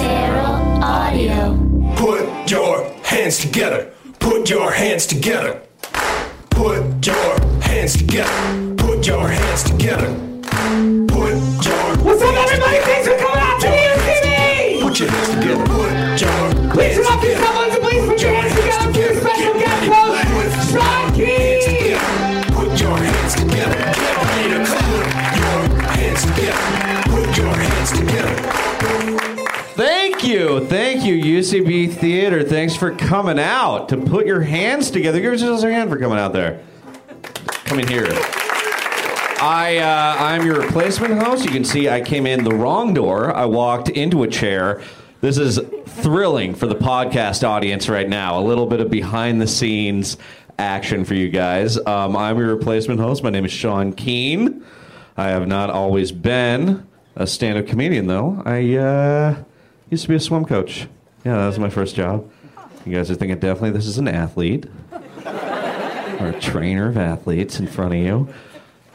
Feral Audio. Put your hands together. Put your hands together. Put your hands together. Put your hands together. Put your What's up, everybody? Thanks for coming out to the UCB! Put your hands together. Put your Please hands come up to together. someone to please put your hands together for your special guest host, Sean Put your hands together. Get ready to put your hands together. You. Thank you, UCB Theater. Thanks for coming out to put your hands together. Give yourselves a hand for coming out there. Come in here. I, uh, I'm your replacement host. You can see I came in the wrong door. I walked into a chair. This is thrilling for the podcast audience right now. A little bit of behind the scenes action for you guys. Um, I'm your replacement host. My name is Sean Keane. I have not always been a stand up comedian, though. I uh, used to be a swim coach. Yeah, that was my first job. You guys are thinking definitely this is an athlete or a trainer of athletes in front of you.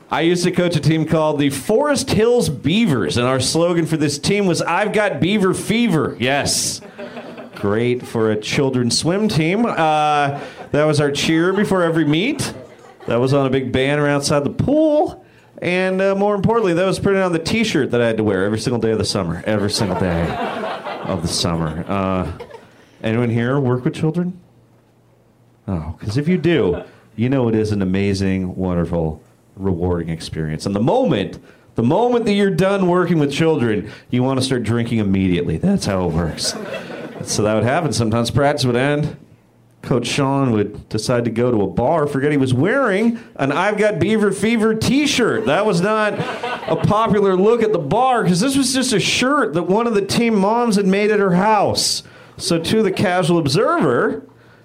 I used to coach a team called the Forest Hills Beavers, and our slogan for this team was I've got beaver fever. Yes. Great for a children's swim team. Uh, that was our cheer before every meet. That was on a big banner outside the pool. And uh, more importantly, that was printed on the t shirt that I had to wear every single day of the summer. Every single day of the summer. Uh, anyone here work with children? Oh, because if you do, you know it is an amazing, wonderful, rewarding experience. And the moment, the moment that you're done working with children, you want to start drinking immediately. That's how it works. so that would happen. Sometimes practice would end. Coach Sean would decide to go to a bar, forget he was wearing an I've Got Beaver Fever t shirt. That was not a popular look at the bar because this was just a shirt that one of the team moms had made at her house. So, to the casual observer,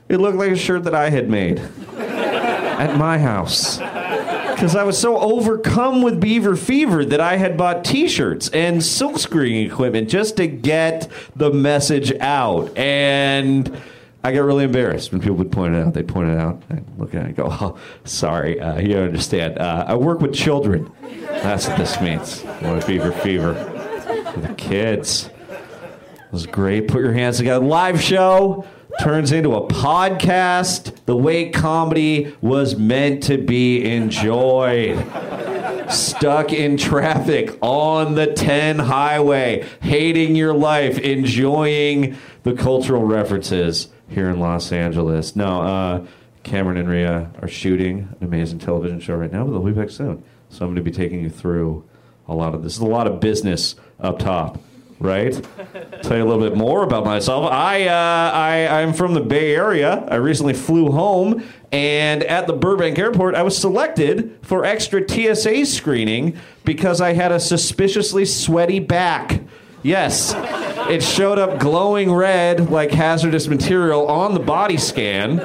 it looked like a shirt that I had made at my house. Because I was so overcome with beaver fever that I had bought t shirts and silkscreen equipment just to get the message out. And I get really embarrassed when people would point it out. They'd point it out. I'd look at it and go, oh, sorry, uh, you don't understand. Uh, I work with children. That's what this means. What beaver fever. For the kids. It was great. Put your hands together. Live show turns into a podcast the way comedy was meant to be enjoyed. Stuck in traffic on the 10 highway, hating your life, enjoying the cultural references here in Los Angeles. No, uh, Cameron and Rhea are shooting an amazing television show right now, but they'll be back soon. So I'm going to be taking you through a lot of this. is a lot of business up top right? Tell you a little bit more about myself. I, uh, I I'm from the Bay Area. I recently flew home, and at the Burbank Airport, I was selected for extra TSA screening because I had a suspiciously sweaty back. Yes, it showed up glowing red like hazardous material on the body scan.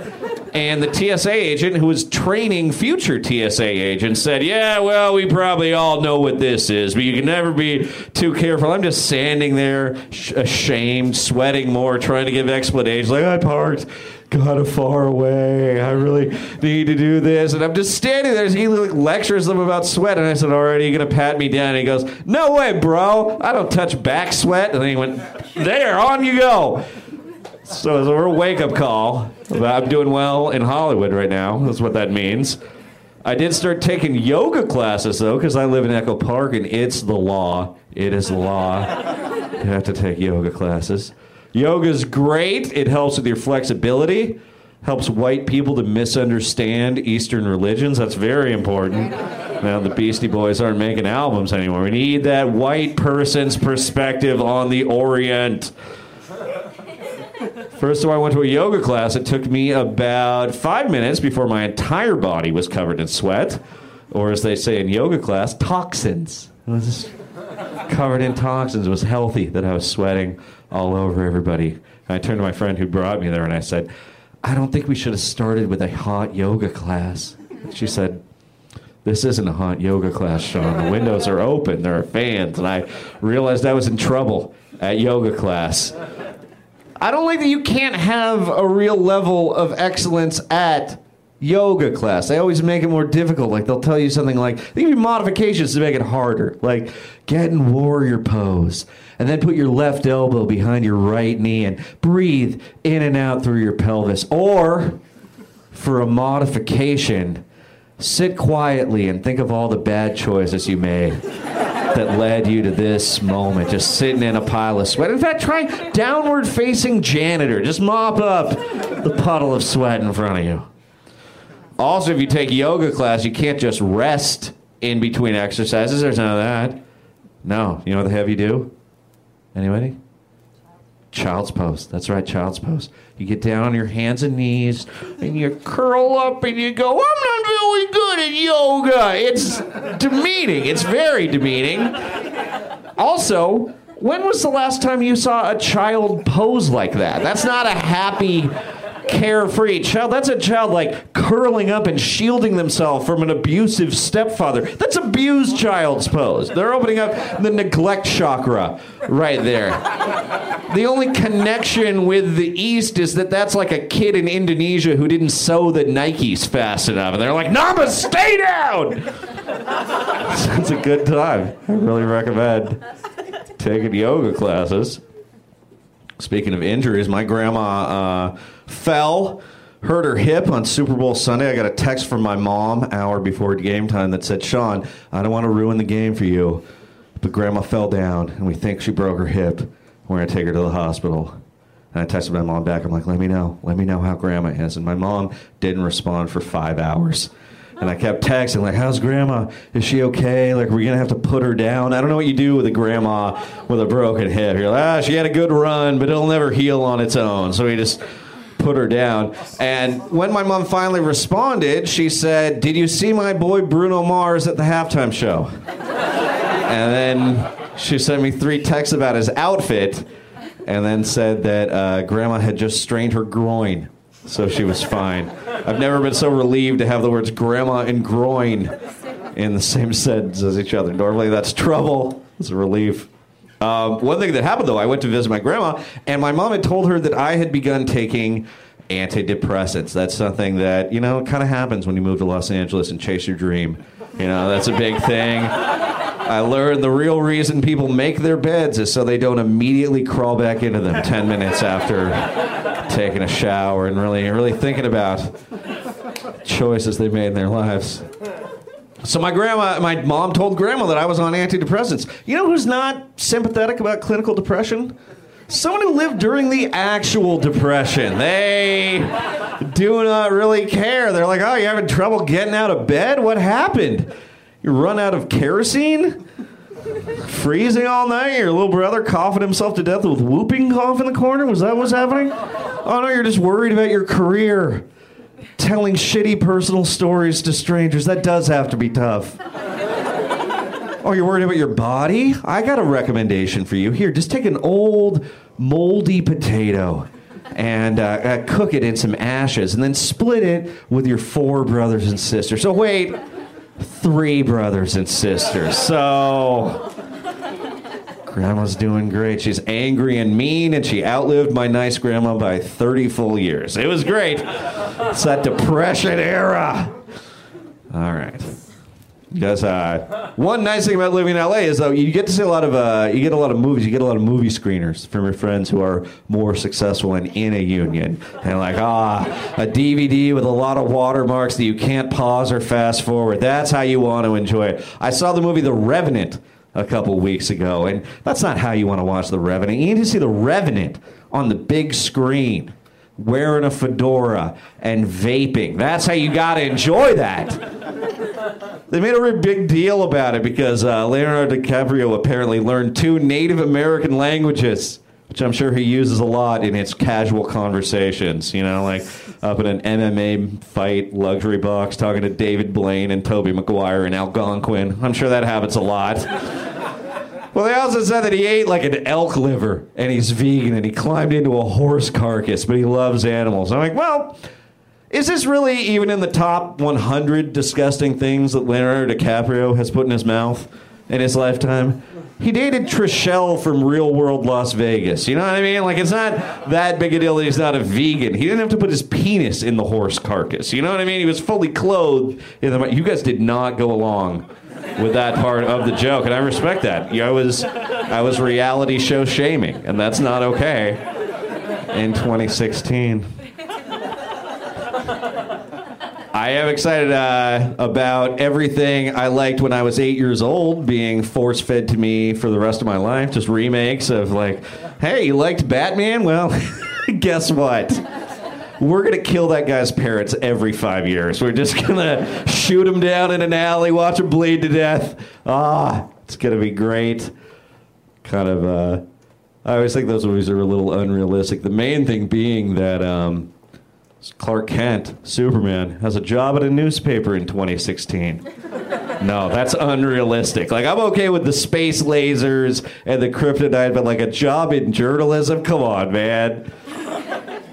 And the TSA agent, who was training future TSA agents, said, Yeah, well, we probably all know what this is, but you can never be too careful. I'm just standing there, sh- ashamed, sweating more, trying to give explanations. Like, I parked kind of far away. I really need to do this. And I'm just standing there. He like, lectures them about sweat. And I said, All right, are you going to pat me down? And he goes, No way, bro. I don't touch back sweat. And then he went, There, on you go. So it's a real wake up call. I'm doing well in Hollywood right now. That's what that means. I did start taking yoga classes though, because I live in Echo Park and it's the law. It is law. You have to take yoga classes. Yoga's great. It helps with your flexibility. Helps white people to misunderstand Eastern religions. That's very important. Now the Beastie Boys aren't making albums anymore. We need that white person's perspective on the Orient. First time I went to a yoga class, it took me about five minutes before my entire body was covered in sweat, or as they say in yoga class, toxins. I was just covered in toxins. It was healthy that I was sweating all over everybody. And I turned to my friend who brought me there and I said, I don't think we should have started with a hot yoga class. She said, this isn't a hot yoga class, Sean. The windows are open, there are fans. And I realized I was in trouble at yoga class. I don't like that you can't have a real level of excellence at yoga class. They always make it more difficult. Like they'll tell you something like they give you modifications to make it harder. Like get in warrior pose and then put your left elbow behind your right knee and breathe in and out through your pelvis. Or for a modification, sit quietly and think of all the bad choices you made that led you to this moment, just sitting in a pile of sweat. In fact, try downward facing janitor. Just mop up the puddle of sweat in front of you. Also, if you take yoga class, you can't just rest in between exercises. There's none of that. No. You know what they have you do? Anybody? Child's pose. That's right, child's pose. You get down on your hands and knees and you curl up and you go, I'm not very good at yoga. It's demeaning. It's very demeaning. Also, when was the last time you saw a child pose like that? That's not a happy, carefree child. That's a child like curling up and shielding themselves from an abusive stepfather. That's abused child's pose. They're opening up the neglect chakra right there. The only connection with the East is that that's like a kid in Indonesia who didn't sew the Nikes fast enough. And they're like, Nama, stay down! It's a good time. I really recommend taking yoga classes. Speaking of injuries, my grandma uh, fell, hurt her hip on Super Bowl Sunday. I got a text from my mom hour before game time that said, "Sean, I don't want to ruin the game for you, but grandma fell down and we think she broke her hip. We're gonna take her to the hospital." And I texted my mom back. I'm like, "Let me know. Let me know how grandma is." And my mom didn't respond for five hours. And I kept texting, like, how's grandma? Is she okay? Like, we're going to have to put her down? I don't know what you do with a grandma with a broken hip. You're like, ah, she had a good run, but it'll never heal on its own. So we just put her down. And when my mom finally responded, she said, Did you see my boy Bruno Mars at the halftime show? And then she sent me three texts about his outfit and then said that uh, grandma had just strained her groin. So she was fine. I've never been so relieved to have the words grandma and groin in the same sentence as each other. Normally that's trouble. It's a relief. Um, one thing that happened though, I went to visit my grandma, and my mom had told her that I had begun taking antidepressants. That's something that, you know, kind of happens when you move to Los Angeles and chase your dream. You know, that's a big thing. I learned the real reason people make their beds is so they don't immediately crawl back into them 10 minutes after taking a shower and really, really thinking about choices they made in their lives. So my grandma, my mom told grandma that I was on antidepressants. You know who's not sympathetic about clinical depression? Someone who lived during the actual depression. They do not really care. They're like, "Oh, you're having trouble getting out of bed? What happened? You run out of kerosene? Freezing all night? Your little brother coughing himself to death with whooping cough in the corner? Was that what's happening? Oh no, you're just worried about your career." Telling shitty personal stories to strangers. That does have to be tough. Oh, you're worried about your body? I got a recommendation for you. Here, just take an old moldy potato and uh, uh, cook it in some ashes and then split it with your four brothers and sisters. So, wait, three brothers and sisters. So. Grandma's doing great. She's angry and mean, and she outlived my nice grandma by 30 full years. It was great. It's that depression era. All right. Because uh, one nice thing about living in LA is though you get to see a lot of uh, you get a lot of movies. You get a lot of movie screeners from your friends who are more successful and in a union. And like ah, a DVD with a lot of watermarks that you can't pause or fast forward. That's how you want to enjoy it. I saw the movie The Revenant a couple weeks ago, and that's not how you want to watch The Revenant. You need to see The Revenant on the big screen, wearing a fedora and vaping. That's how you got to enjoy that. They made a really big deal about it because uh, Leonardo DiCaprio apparently learned two Native American languages, which I'm sure he uses a lot in his casual conversations. You know, like up in an MMA fight luxury box talking to David Blaine and Tobey Maguire and Algonquin. I'm sure that happens a lot. Well, they also said that he ate like an elk liver and he's vegan and he climbed into a horse carcass, but he loves animals. I'm like, well, is this really even in the top 100 disgusting things that Leonardo DiCaprio has put in his mouth in his lifetime? He dated Trishelle from Real World Las Vegas. You know what I mean? Like, it's not that big a deal that he's not a vegan. He didn't have to put his penis in the horse carcass. You know what I mean? He was fully clothed. In the, you guys did not go along with that part of the joke, and I respect that. You know, I was, I was reality show shaming, and that's not okay in 2016. I am excited uh, about everything I liked when I was eight years old being force fed to me for the rest of my life. Just remakes of like, hey, you liked Batman? Well, guess what? We're gonna kill that guy's parents every five years. We're just gonna shoot him down in an alley, watch him bleed to death. Ah, it's gonna be great. Kind of. Uh, I always think those movies are a little unrealistic. The main thing being that. Um, Clark Kent, Superman, has a job at a newspaper in 2016. No, that's unrealistic. Like, I'm okay with the space lasers and the kryptonite, but like a job in journalism? Come on, man.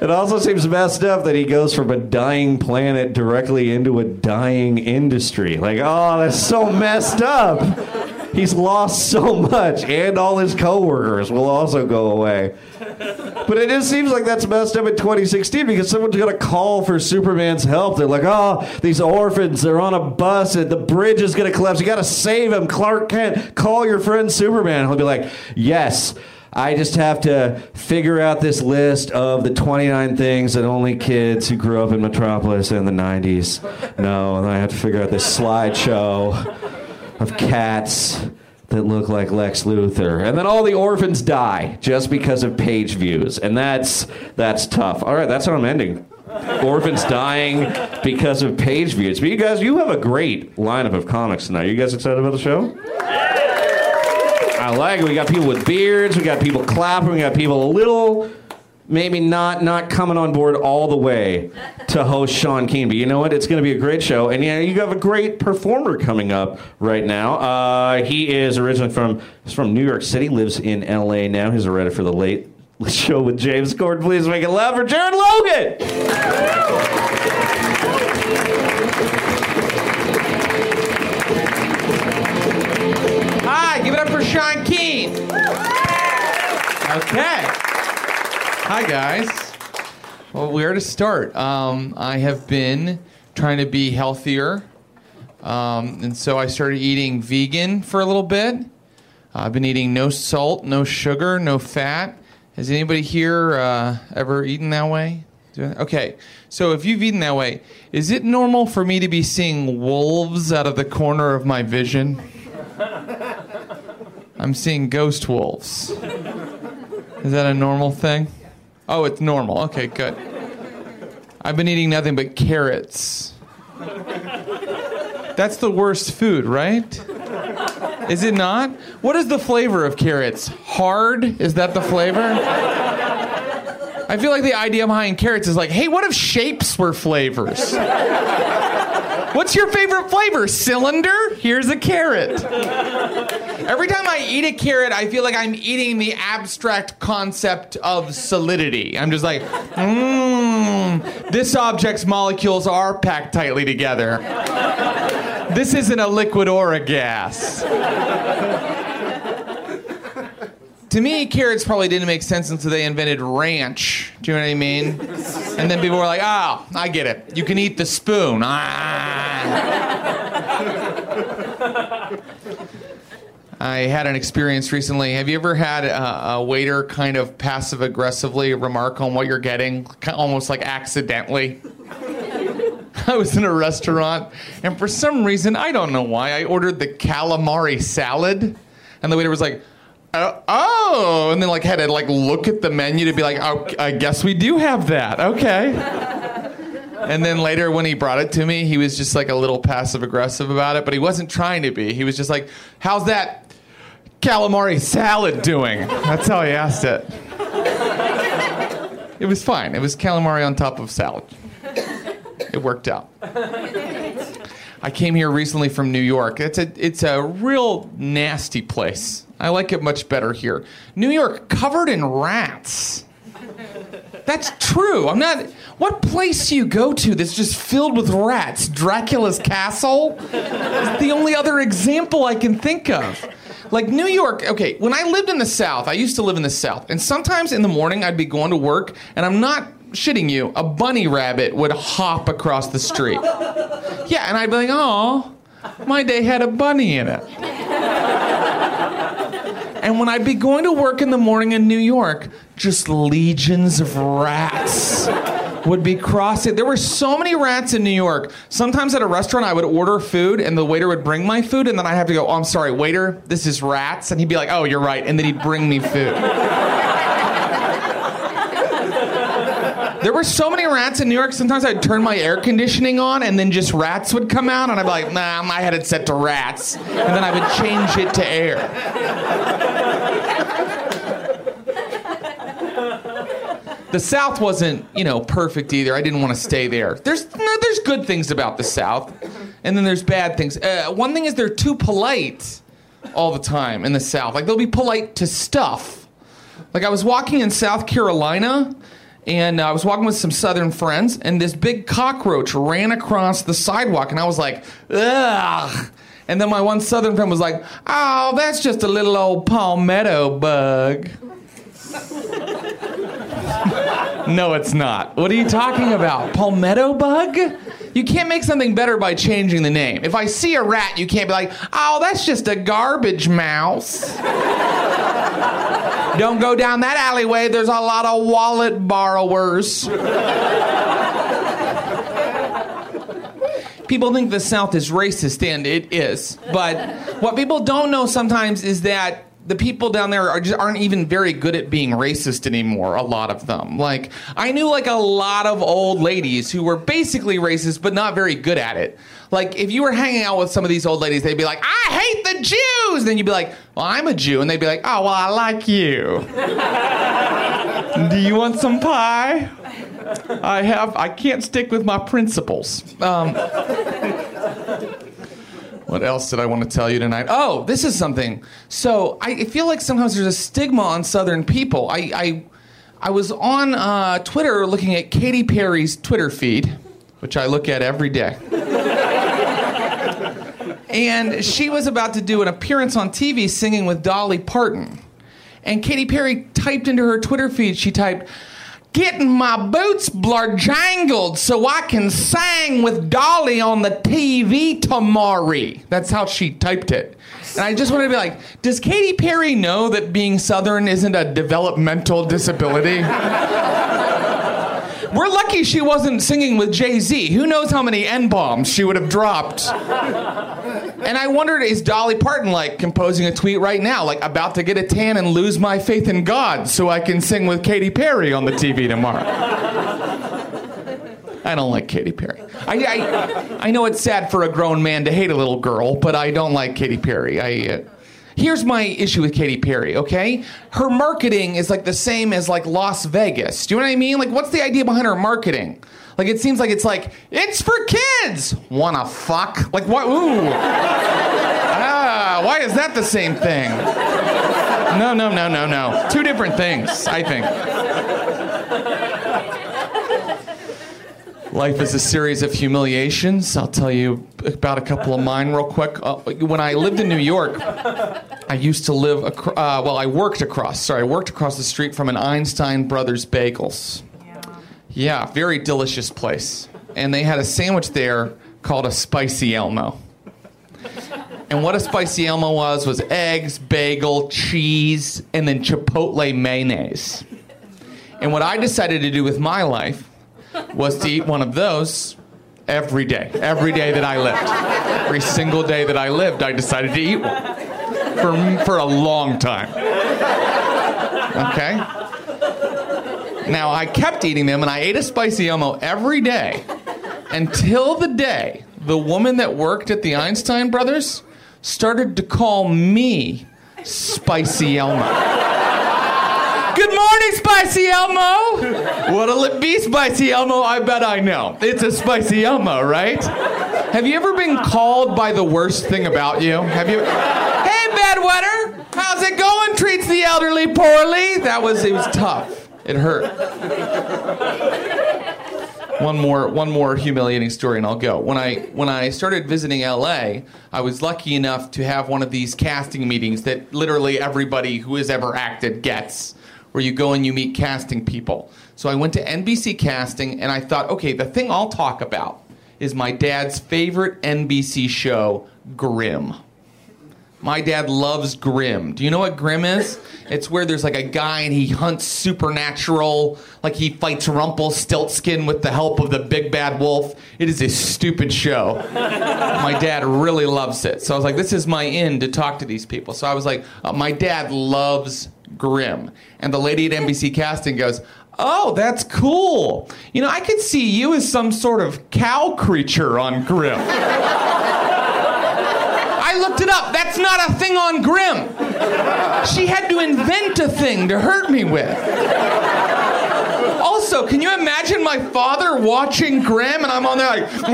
It also seems messed up that he goes from a dying planet directly into a dying industry. Like, oh, that's so messed up. He's lost so much, and all his coworkers will also go away. But it just seems like that's messed up in 2016 because someone's going to call for Superman's help. They're like, oh, these orphans, they're on a bus and the bridge is going to collapse. You got to save them. Clark Kent, call your friend Superman. He'll be like, yes. I just have to figure out this list of the 29 things that only kids who grew up in Metropolis in the 90s know. And I have to figure out this slideshow of cats that look like Lex Luthor. And then all the orphans die just because of page views. And that's that's tough. All right, that's how I'm ending. Orphans dying because of page views. But you guys, you have a great lineup of comics tonight. You guys excited about the show? I like it. We got people with beards. We got people clapping. We got people a little, maybe not not coming on board all the way to host Sean Keane. But you know what? It's going to be a great show. And yeah, you have a great performer coming up right now. Uh, he is originally from he's from New York City. Lives in L.A. now. He's a writer for the late show with James Corden. Please make it loud for Jared Logan. Hi, give it up for Sean Keane. Okay. Hi, guys. Well, where to start? Um, I have been trying to be healthier. Um, and so I started eating vegan for a little bit. I've been eating no salt, no sugar, no fat. Has anybody here uh, ever eaten that way? Okay, so if you've eaten that way, is it normal for me to be seeing wolves out of the corner of my vision? I'm seeing ghost wolves. Is that a normal thing? Oh, it's normal. Okay, good. I've been eating nothing but carrots. That's the worst food, right? Is it not? What is the flavor of carrots? Hard? Is that the flavor? I feel like the idea behind carrots is like, hey, what if shapes were flavors? What's your favorite flavor? Cylinder? Here's a carrot. Every time I eat a carrot, I feel like I'm eating the abstract concept of solidity. I'm just like, mmm, this object's molecules are packed tightly together. This isn't a liquid or a gas. To me, carrots probably didn't make sense until they invented ranch. Do you know what I mean? And then people were like, oh, I get it. You can eat the spoon. Ah. I had an experience recently. Have you ever had a, a waiter kind of passive aggressively remark on what you're getting, almost like accidentally? I was in a restaurant, and for some reason, I don't know why, I ordered the calamari salad, and the waiter was like, "Oh," and then like had to like look at the menu to be like, "Oh, I guess we do have that." Okay. And then later, when he brought it to me, he was just like a little passive aggressive about it, but he wasn't trying to be. He was just like, "How's that calamari salad doing?" That's how he asked it. It was fine. It was calamari on top of salad. It worked out. I came here recently from New York. It's a it's a real nasty place. I like it much better here. New York covered in rats. That's true. I'm not. What place do you go to that's just filled with rats? Dracula's castle? The only other example I can think of. Like New York, okay, when I lived in the South, I used to live in the South, and sometimes in the morning I'd be going to work, and I'm not shitting you, a bunny rabbit would hop across the street. Yeah, and I'd be like, oh, my day had a bunny in it. And when I'd be going to work in the morning in New York, just legions of rats would be crossing. There were so many rats in New York. Sometimes at a restaurant, I would order food and the waiter would bring my food, and then I'd have to go, Oh, I'm sorry, waiter, this is rats. And he'd be like, Oh, you're right. And then he'd bring me food. There were so many rats in New York. Sometimes I'd turn my air conditioning on, and then just rats would come out, and I'd be like, "Nah, I had it set to rats," and then I would change it to air. The South wasn't, you know, perfect either. I didn't want to stay there. There's no, there's good things about the South, and then there's bad things. Uh, one thing is they're too polite all the time in the South. Like they'll be polite to stuff. Like I was walking in South Carolina, and I was walking with some Southern friends, and this big cockroach ran across the sidewalk, and I was like, ugh. And then my one Southern friend was like, oh, that's just a little old palmetto bug. No, it's not. What are you talking about? Palmetto bug? You can't make something better by changing the name. If I see a rat, you can't be like, oh, that's just a garbage mouse. Don't go down that alleyway. There's a lot of wallet borrowers. People think the South is racist, and it is. But what people don't know sometimes is that the people down there are just aren't even very good at being racist anymore. A lot of them, like I knew, like a lot of old ladies who were basically racist, but not very good at it. Like if you were hanging out with some of these old ladies, they'd be like, "I hate the Jews," and then you'd be like, "Well, I'm a Jew," and they'd be like, "Oh, well, I like you. Do you want some pie?" I have. I can't stick with my principles. Um, what else did I want to tell you tonight? Oh, this is something. So I feel like sometimes there's a stigma on Southern people. I I, I was on uh, Twitter looking at Katy Perry's Twitter feed, which I look at every day. and she was about to do an appearance on TV singing with Dolly Parton. And Katy Perry typed into her Twitter feed, she typed, Getting my boots blurjangled so I can sing with Dolly on the TV tomorrow. That's how she typed it. And I just wanted to be like, does Katy Perry know that being Southern isn't a developmental disability? We're lucky she wasn't singing with Jay Z. Who knows how many N bombs she would have dropped? And I wondered, is Dolly Parton like composing a tweet right now, like about to get a tan and lose my faith in God so I can sing with Katy Perry on the TV tomorrow? I don't like Katy Perry. I, I, I know it's sad for a grown man to hate a little girl, but I don't like Katy Perry. I. Uh, Here's my issue with Katy Perry, okay? Her marketing is like the same as like Las Vegas. Do you know what I mean? Like, what's the idea behind her marketing? Like, it seems like it's like, it's for kids. Wanna fuck? Like, what? Ooh. ah, why is that the same thing? No, no, no, no, no. Two different things, I think. Life is a series of humiliations. I'll tell you about a couple of mine real quick. Uh, when I lived in New York, I used to live, acro- uh, well, I worked across, sorry, I worked across the street from an Einstein Brothers Bagels. Yeah, very delicious place. And they had a sandwich there called a Spicy Elmo. And what a Spicy Elmo was, was eggs, bagel, cheese, and then Chipotle mayonnaise. And what I decided to do with my life was to eat one of those every day. Every day that I lived. Every single day that I lived, I decided to eat one. For, for a long time. Okay? Now, I kept eating them and I ate a spicy Elmo every day until the day the woman that worked at the Einstein Brothers started to call me Spicy Elmo. Spicy Elmo. What'll it be, Spicy Elmo? I bet I know. It's a Spicy Elmo, right? Have you ever been called by the worst thing about you? Have you? Hey, bedwetter, how's it going? Treats the elderly poorly. That was it was tough. It hurt. one more one more humiliating story and I'll go. When I when I started visiting LA, I was lucky enough to have one of these casting meetings that literally everybody who has ever acted gets where you go and you meet casting people. So I went to NBC casting and I thought, okay, the thing I'll talk about is my dad's favorite NBC show, Grimm. My dad loves Grimm. Do you know what Grimm is? It's where there's like a guy and he hunts supernatural, like he fights Rumpelstiltskin with the help of the big bad wolf. It is a stupid show. my dad really loves it. So I was like, this is my in to talk to these people. So I was like, uh, my dad loves Grimm. And the lady at NBC Casting goes, Oh, that's cool. You know, I could see you as some sort of cow creature on Grimm. I looked it up. That's not a thing on Grimm. She had to invent a thing to hurt me with. Also, can you imagine my father watching Grimm and I'm on there like, "Nah,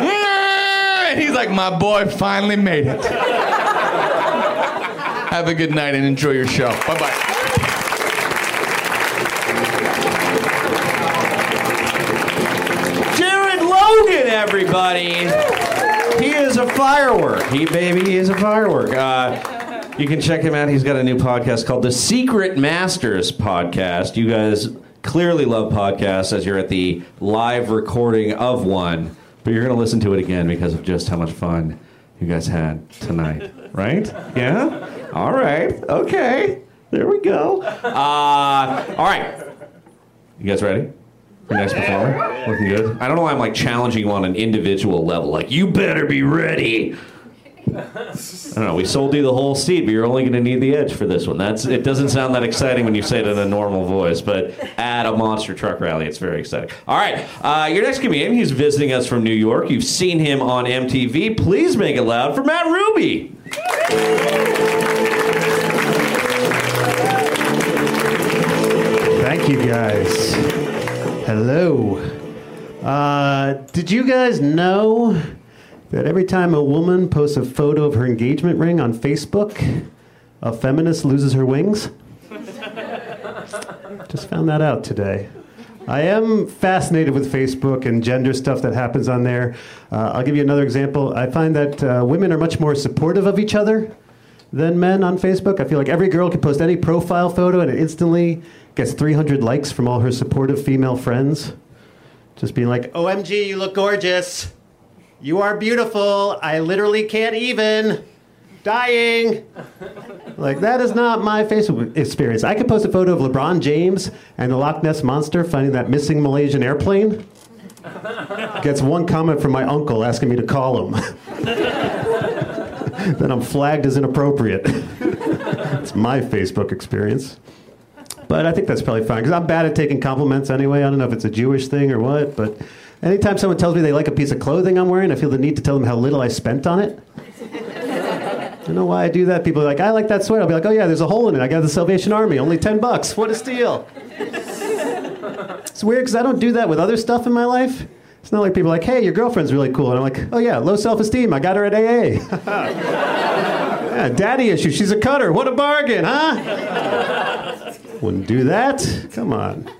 nah," and he's like, my boy finally made it. Have a good night and enjoy your show. Bye bye. Jared Logan, everybody. He is a firework. He baby, he is a firework. Uh, you can check him out. He's got a new podcast called the Secret Masters Podcast. You guys clearly love podcasts as you're at the live recording of one, but you're going to listen to it again because of just how much fun you guys had tonight. Right? Yeah? All right. Okay. There we go. Uh, all right. You guys ready? for next performer? Looking good? I don't know why I'm like challenging you on an individual level. Like, you better be ready. I don't know. We sold you the whole seat, but you're only going to need the edge for this one. That's. It doesn't sound that exciting when you say it in a normal voice, but at a monster truck rally, it's very exciting. All right, uh, your next comedian. He's visiting us from New York. You've seen him on MTV. Please make it loud for Matt Ruby. Thank you guys. Hello. Uh, did you guys know that every time a woman posts a photo of her engagement ring on Facebook, a feminist loses her wings? Just found that out today. I am fascinated with Facebook and gender stuff that happens on there. Uh, I'll give you another example. I find that uh, women are much more supportive of each other than men on Facebook. I feel like every girl can post any profile photo and it instantly gets 300 likes from all her supportive female friends. Just being like, OMG, you look gorgeous. You are beautiful. I literally can't even. Dying. Like, that is not my Facebook experience. I could post a photo of LeBron James and the Loch Ness Monster finding that missing Malaysian airplane. Gets one comment from my uncle asking me to call him. then I'm flagged as inappropriate. it's my Facebook experience. But I think that's probably fine because I'm bad at taking compliments anyway. I don't know if it's a Jewish thing or what, but anytime someone tells me they like a piece of clothing I'm wearing, I feel the need to tell them how little I spent on it. I don't know why I do that. People are like, I like that sweater. I'll be like, oh yeah, there's a hole in it. I got the Salvation Army, only 10 bucks. What a steal. it's weird because I don't do that with other stuff in my life. It's not like people are like, hey, your girlfriend's really cool. And I'm like, oh yeah, low self esteem. I got her at AA. yeah, daddy issues. She's a cutter. What a bargain, huh? Wouldn't do that. Come on.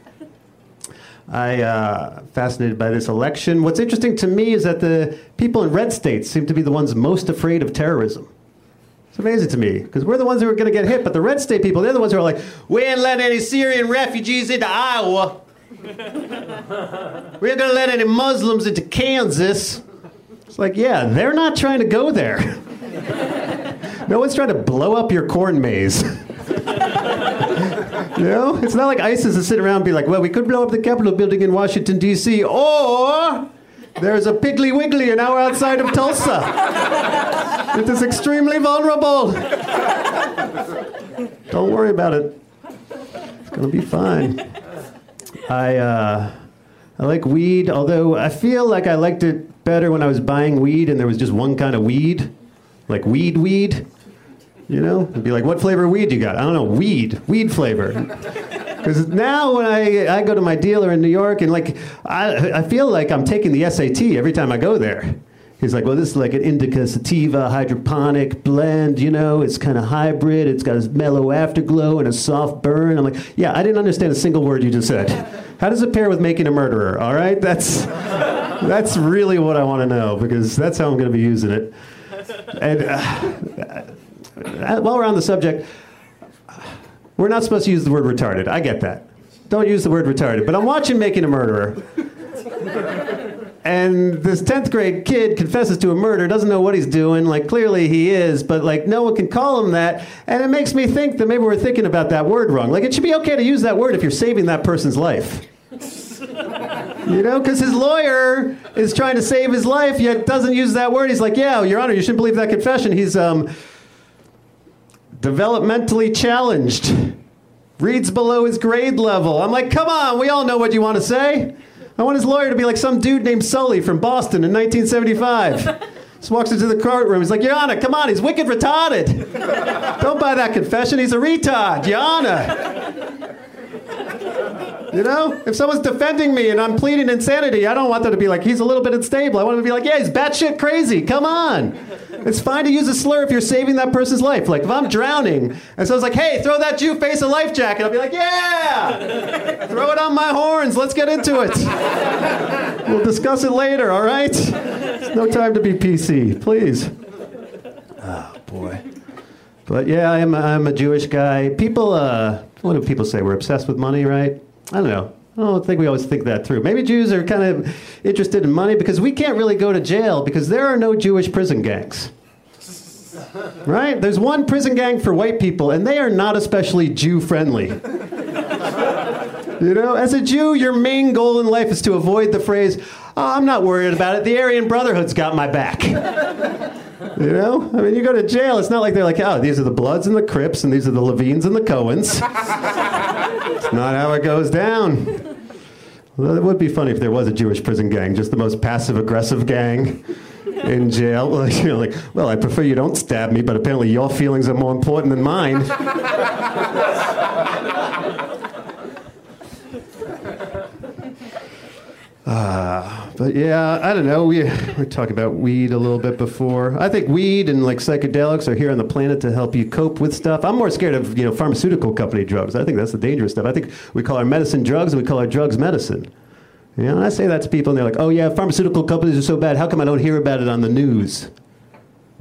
I uh, fascinated by this election. What's interesting to me is that the people in red states seem to be the ones most afraid of terrorism. It's amazing to me because we're the ones who are going to get hit, but the red state people, they're the ones who are like, we ain't letting any Syrian refugees into Iowa. We ain't going to let any Muslims into Kansas. It's like, yeah, they're not trying to go there. no one's trying to blow up your corn maze. You know, it's not like ISIS is sitting around and be like, well, we could blow up the Capitol building in Washington, D.C., or there's a Piggly Wiggly an hour outside of Tulsa. it is extremely vulnerable. Don't worry about it. It's going to be fine. I, uh, I like weed, although I feel like I liked it better when I was buying weed and there was just one kind of weed, like weed weed. You know, it'd be like, what flavor weed you got? I don't know, weed, weed flavor. Because now when I, I go to my dealer in New York and like, I, I feel like I'm taking the SAT every time I go there. He's like, well, this is like an indica sativa hydroponic blend, you know, it's kind of hybrid, it's got a mellow afterglow and a soft burn. I'm like, yeah, I didn't understand a single word you just said. How does it pair with making a murderer? All right, that's that's really what I want to know because that's how I'm going to be using it. And uh, while we're on the subject, we're not supposed to use the word retarded. I get that. Don't use the word retarded. But I'm watching Making a Murderer. And this 10th grade kid confesses to a murder, doesn't know what he's doing. Like, clearly he is, but like, no one can call him that. And it makes me think that maybe we're thinking about that word wrong. Like, it should be okay to use that word if you're saving that person's life. You know, because his lawyer is trying to save his life, yet doesn't use that word. He's like, yeah, Your Honor, you shouldn't believe that confession. He's um, developmentally challenged, reads below his grade level. I'm like, come on, we all know what you want to say. I want his lawyer to be like some dude named Sully from Boston in 1975. Just walks into the courtroom. He's like, Your Honor, come on, he's wicked retarded. Don't buy that confession. He's a retard, Your Honor. You know, if someone's defending me and I'm pleading insanity, I don't want them to be like, he's a little bit unstable. I want them to be like, yeah, he's batshit crazy. Come on. It's fine to use a slur if you're saving that person's life. Like, if I'm drowning and someone's like, hey, throw that Jew face a life jacket, I'll be like, yeah, throw it on my horns. Let's get into it. We'll discuss it later, all right? No time to be PC, please. Oh, boy. But yeah, I'm, I'm a Jewish guy. People, uh, what do people say? We're obsessed with money, right? I don't know. I don't think we always think that through. Maybe Jews are kind of interested in money because we can't really go to jail because there are no Jewish prison gangs. Right? There's one prison gang for white people, and they are not especially Jew friendly. You know, as a Jew, your main goal in life is to avoid the phrase, oh, I'm not worried about it, the Aryan Brotherhood's got my back. You know? I mean, you go to jail, it's not like they're like, oh, these are the Bloods and the Crips, and these are the Levines and the Cohens. it's not how it goes down. Well, it would be funny if there was a Jewish prison gang, just the most passive aggressive gang in jail. Like, you know, like, well, I prefer you don't stab me, but apparently your feelings are more important than mine. Uh, but yeah, I don't know. We we talked about weed a little bit before. I think weed and like psychedelics are here on the planet to help you cope with stuff. I'm more scared of you know pharmaceutical company drugs. I think that's the dangerous stuff. I think we call our medicine drugs and we call our drugs medicine. You know, I say that to people and they're like, "Oh yeah, pharmaceutical companies are so bad. How come I don't hear about it on the news?"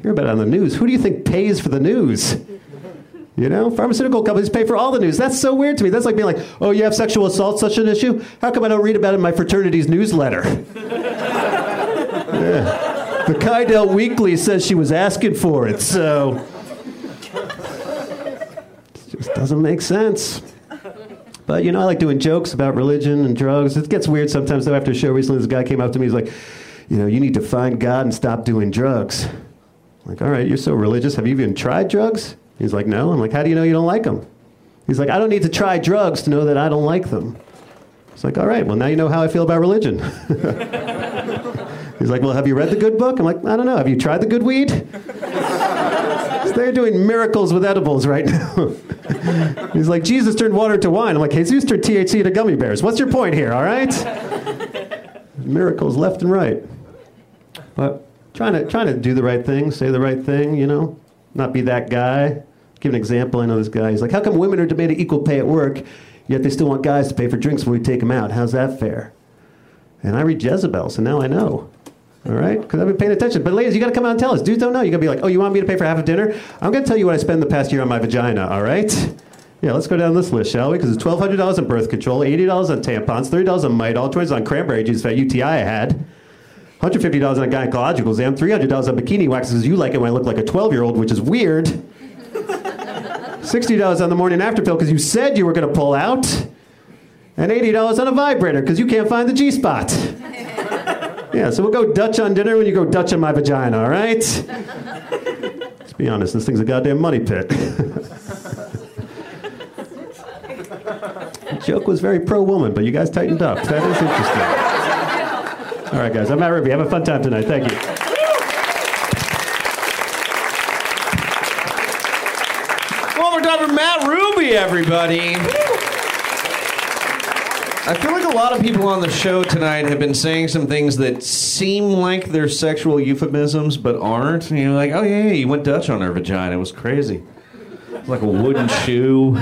Hear about it on the news? Who do you think pays for the news? You know, pharmaceutical companies pay for all the news. That's so weird to me. That's like being like, oh, you have sexual assault, such an issue? How come I don't read about it in my fraternity's newsletter? yeah. The Kydell Weekly says she was asking for it, so. It just doesn't make sense. But, you know, I like doing jokes about religion and drugs. It gets weird sometimes, though. After a show recently, this guy came up to me. He's like, you know, you need to find God and stop doing drugs. I'm like, all right, you're so religious. Have you even tried drugs? He's like, no. I'm like, how do you know you don't like them? He's like, I don't need to try drugs to know that I don't like them. It's like, all right, well, now you know how I feel about religion. He's like, well, have you read the good book? I'm like, I don't know. Have you tried the good weed? They're doing miracles with edibles right now. He's like, Jesus turned water into wine. I'm like, Jesus turned THC into gummy bears. What's your point here, all right? Miracles left and right. But trying to, trying to do the right thing, say the right thing, you know, not be that guy. Give an example. I know this guy. He's like, how come women are demanding equal pay at work, yet they still want guys to pay for drinks when we take them out? How's that fair? And I read Jezebel, so now I know. All right? Because I've been paying attention. But ladies, you got to come out and tell us. Dudes don't know. You got to be like, oh, you want me to pay for half of dinner? I'm going to tell you what I spent the past year on my vagina, all right? Yeah, let's go down this list, shall we? Because it's $1,200 on birth control, $80 on tampons, $30 on Midol, $20 on cranberry juice that UTI I had. $150 on a gynecological exam, $300 on bikini wax because you like it when I look like a 12 year old, which is weird. $60 on the morning after pill because you said you were going to pull out. And $80 on a vibrator because you can't find the G spot. Yeah, so we'll go Dutch on dinner when you go Dutch on my vagina, all right? Let's be honest, this thing's a goddamn money pit. the joke was very pro woman, but you guys tightened up. That is interesting. All right, guys, I'm Matt Ruby. Have a fun time tonight. Thank you. For Matt Ruby, everybody. I feel like a lot of people on the show tonight have been saying some things that seem like they're sexual euphemisms, but aren't. And you're like, oh yeah, yeah, you went Dutch on her vagina. It was crazy. Like a wooden shoe.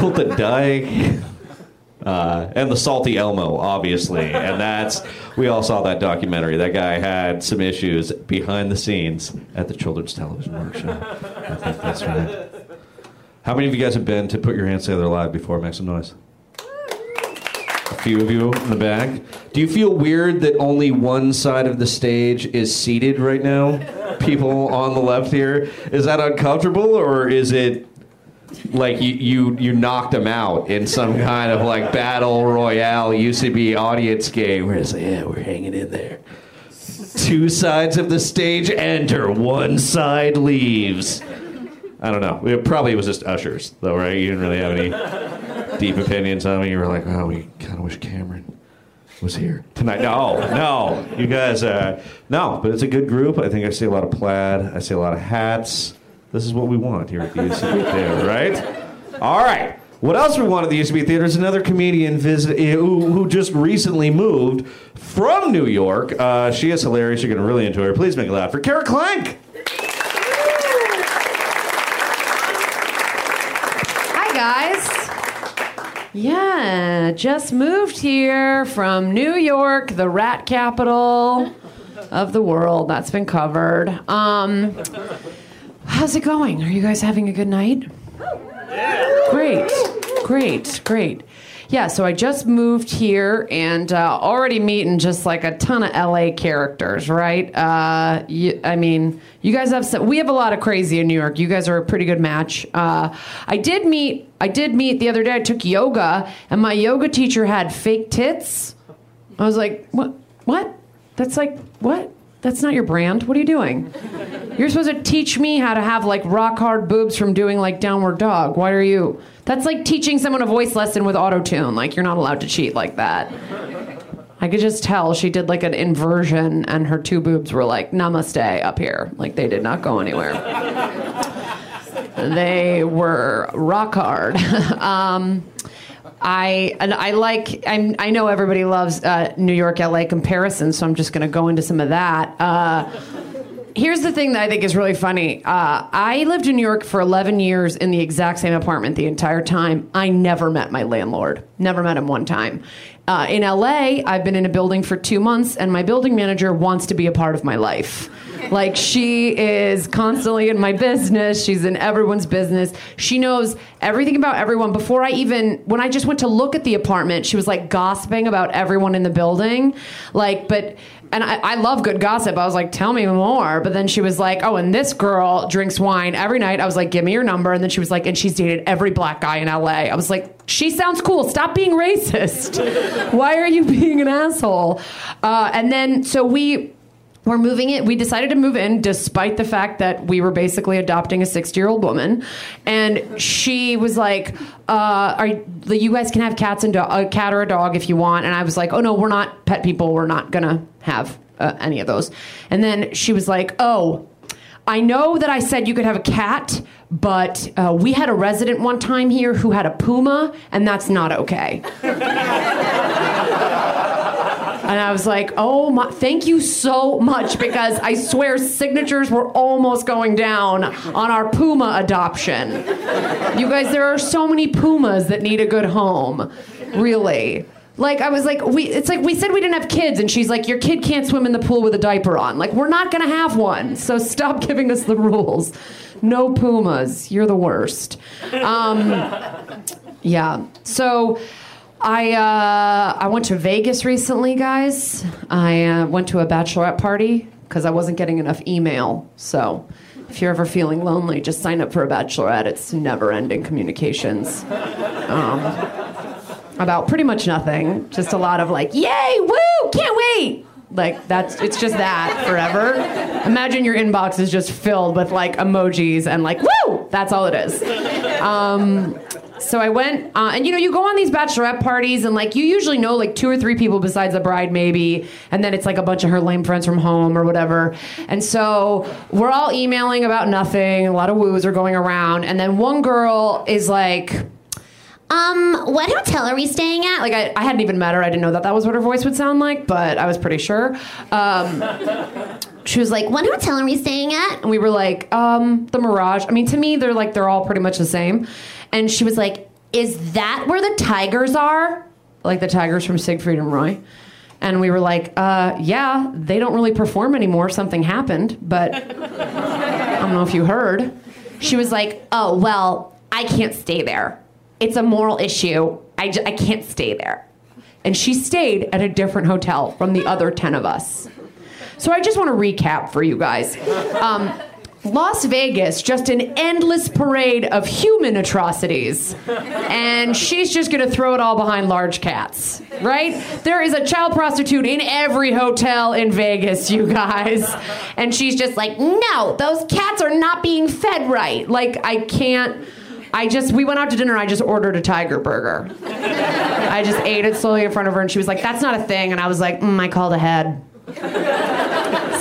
Built a dike. Uh, and the salty Elmo, obviously, and that's we all saw that documentary. That guy had some issues behind the scenes at the Children's Television Workshop. I think that's right. How many of you guys have been to Put Your Hands Together Live before? Make some noise. A few of you in the back. Do you feel weird that only one side of the stage is seated right now? People on the left here. Is that uncomfortable, or is it like you, you you knocked them out in some kind of like battle royale UCB audience game where it's like, yeah, we're hanging in there. Two sides of the stage enter, one side leaves. I don't know. It probably was just ushers, though, right? You didn't really have any deep opinions on it. You were like, oh, we kind of wish Cameron was here tonight. No, no, you guys, uh, no, but it's a good group. I think I see a lot of plaid. I see a lot of hats. This is what we want here at the UCB Theater, right? All right. What else we want at the UCB Theater is another comedian visit who, who just recently moved from New York. Uh, she is hilarious. You're going to really enjoy her. Please make it loud for Kara Klenk. Hi, guys. Yeah, just moved here from New York, the rat capital of the world. That's been covered. Um, how's it going? Are you guys having a good night? Yeah. Great, great, great. Yeah, so I just moved here and uh, already meeting just like a ton of LA characters, right? Uh, you, I mean, you guys have some, we have a lot of crazy in New York. You guys are a pretty good match. Uh, I did meet I did meet the other day. I took yoga and my yoga teacher had fake tits. I was like, what? What? That's like what? That's not your brand. What are you doing? You're supposed to teach me how to have like rock hard boobs from doing like downward dog. Why are you? That's like teaching someone a voice lesson with auto tune. Like you're not allowed to cheat like that. I could just tell she did like an inversion and her two boobs were like namaste up here. Like they did not go anywhere. they were rock hard. um, I and I like I'm, I know everybody loves uh, New York LA comparisons, so I'm just going to go into some of that. Uh, here's the thing that I think is really funny. Uh, I lived in New York for 11 years in the exact same apartment the entire time. I never met my landlord. Never met him one time. Uh, in LA, I've been in a building for two months, and my building manager wants to be a part of my life. Like, she is constantly in my business. She's in everyone's business. She knows everything about everyone. Before I even, when I just went to look at the apartment, she was like gossiping about everyone in the building. Like, but and I, I love good gossip. I was like, tell me more. But then she was like, oh, and this girl drinks wine every night. I was like, give me your number. And then she was like, and she's dated every black guy in LA. I was like, she sounds cool. Stop being racist. Why are you being an asshole? Uh, and then, so we we're moving it. We decided to move in despite the fact that we were basically adopting a 60 year old woman. And she was like, uh, are you guys can have cats and do- a cat or a dog if you want. And I was like, oh no, we're not pet people. We're not going to have uh, any of those. And then she was like, oh, I know that I said you could have a cat, but uh, we had a resident one time here who had a puma, and that's not okay. And I was like, oh my, thank you so much because I swear signatures were almost going down on our Puma adoption. You guys, there are so many Pumas that need a good home. Really. Like I was like, we it's like we said we didn't have kids, and she's like, Your kid can't swim in the pool with a diaper on. Like, we're not gonna have one. So stop giving us the rules. No pumas. You're the worst. Um, yeah. So I uh, I went to Vegas recently, guys. I uh, went to a bachelorette party because I wasn't getting enough email. So if you're ever feeling lonely, just sign up for a bachelorette. It's never-ending communications. Um, about pretty much nothing. Just a lot of like, yay, woo, can't wait. Like that's it's just that forever. Imagine your inbox is just filled with like emojis and like, woo, that's all it is. Um, so I went, uh, and you know, you go on these bachelorette parties, and like you usually know like two or three people besides the bride, maybe, and then it's like a bunch of her lame friends from home or whatever. And so we're all emailing about nothing. A lot of woos are going around, and then one girl is like, um, what hotel are we staying at? Like, I, I hadn't even met her. I didn't know that that was what her voice would sound like, but I was pretty sure. Um, she was like, what hotel are we staying at? And we were like, um, the Mirage. I mean, to me, they're like, they're all pretty much the same. And she was like, is that where the tigers are? Like the tigers from Siegfried and Roy. And we were like, uh, yeah, they don't really perform anymore. Something happened, but I don't know if you heard. She was like, oh, well, I can't stay there. It's a moral issue. I, I can't stay there. And she stayed at a different hotel from the other 10 of us. So I just want to recap for you guys. Um, Las Vegas, just an endless parade of human atrocities. And she's just going to throw it all behind large cats, right? There is a child prostitute in every hotel in Vegas, you guys. And she's just like, no, those cats are not being fed right. Like, I can't. I just, we went out to dinner and I just ordered a tiger burger. I just ate it slowly in front of her and she was like, that's not a thing. And I was like, mm, I called ahead.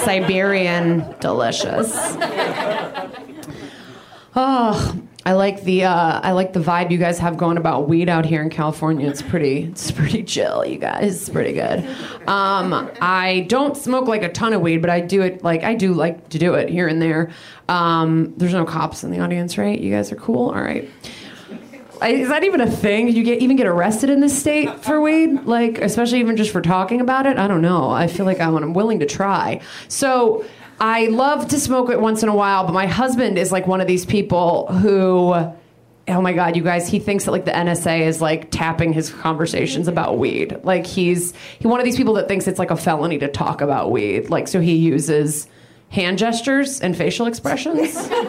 Siberian delicious. Oh, I like the uh, I like the vibe you guys have going about weed out here in California. It's pretty it's pretty chill, you guys. It's pretty good. Um, I don't smoke like a ton of weed, but I do it like I do like to do it here and there. Um, there's no cops in the audience, right? You guys are cool. All right. Is that even a thing? Did you get even get arrested in this state for weed? Like, especially even just for talking about it? I don't know. I feel like I'm, I'm willing to try. So I love to smoke it once in a while, but my husband is like one of these people who. Oh my God, you guys! He thinks that like the NSA is like tapping his conversations about weed. Like he's he one of these people that thinks it's like a felony to talk about weed. Like so he uses hand gestures and facial expressions.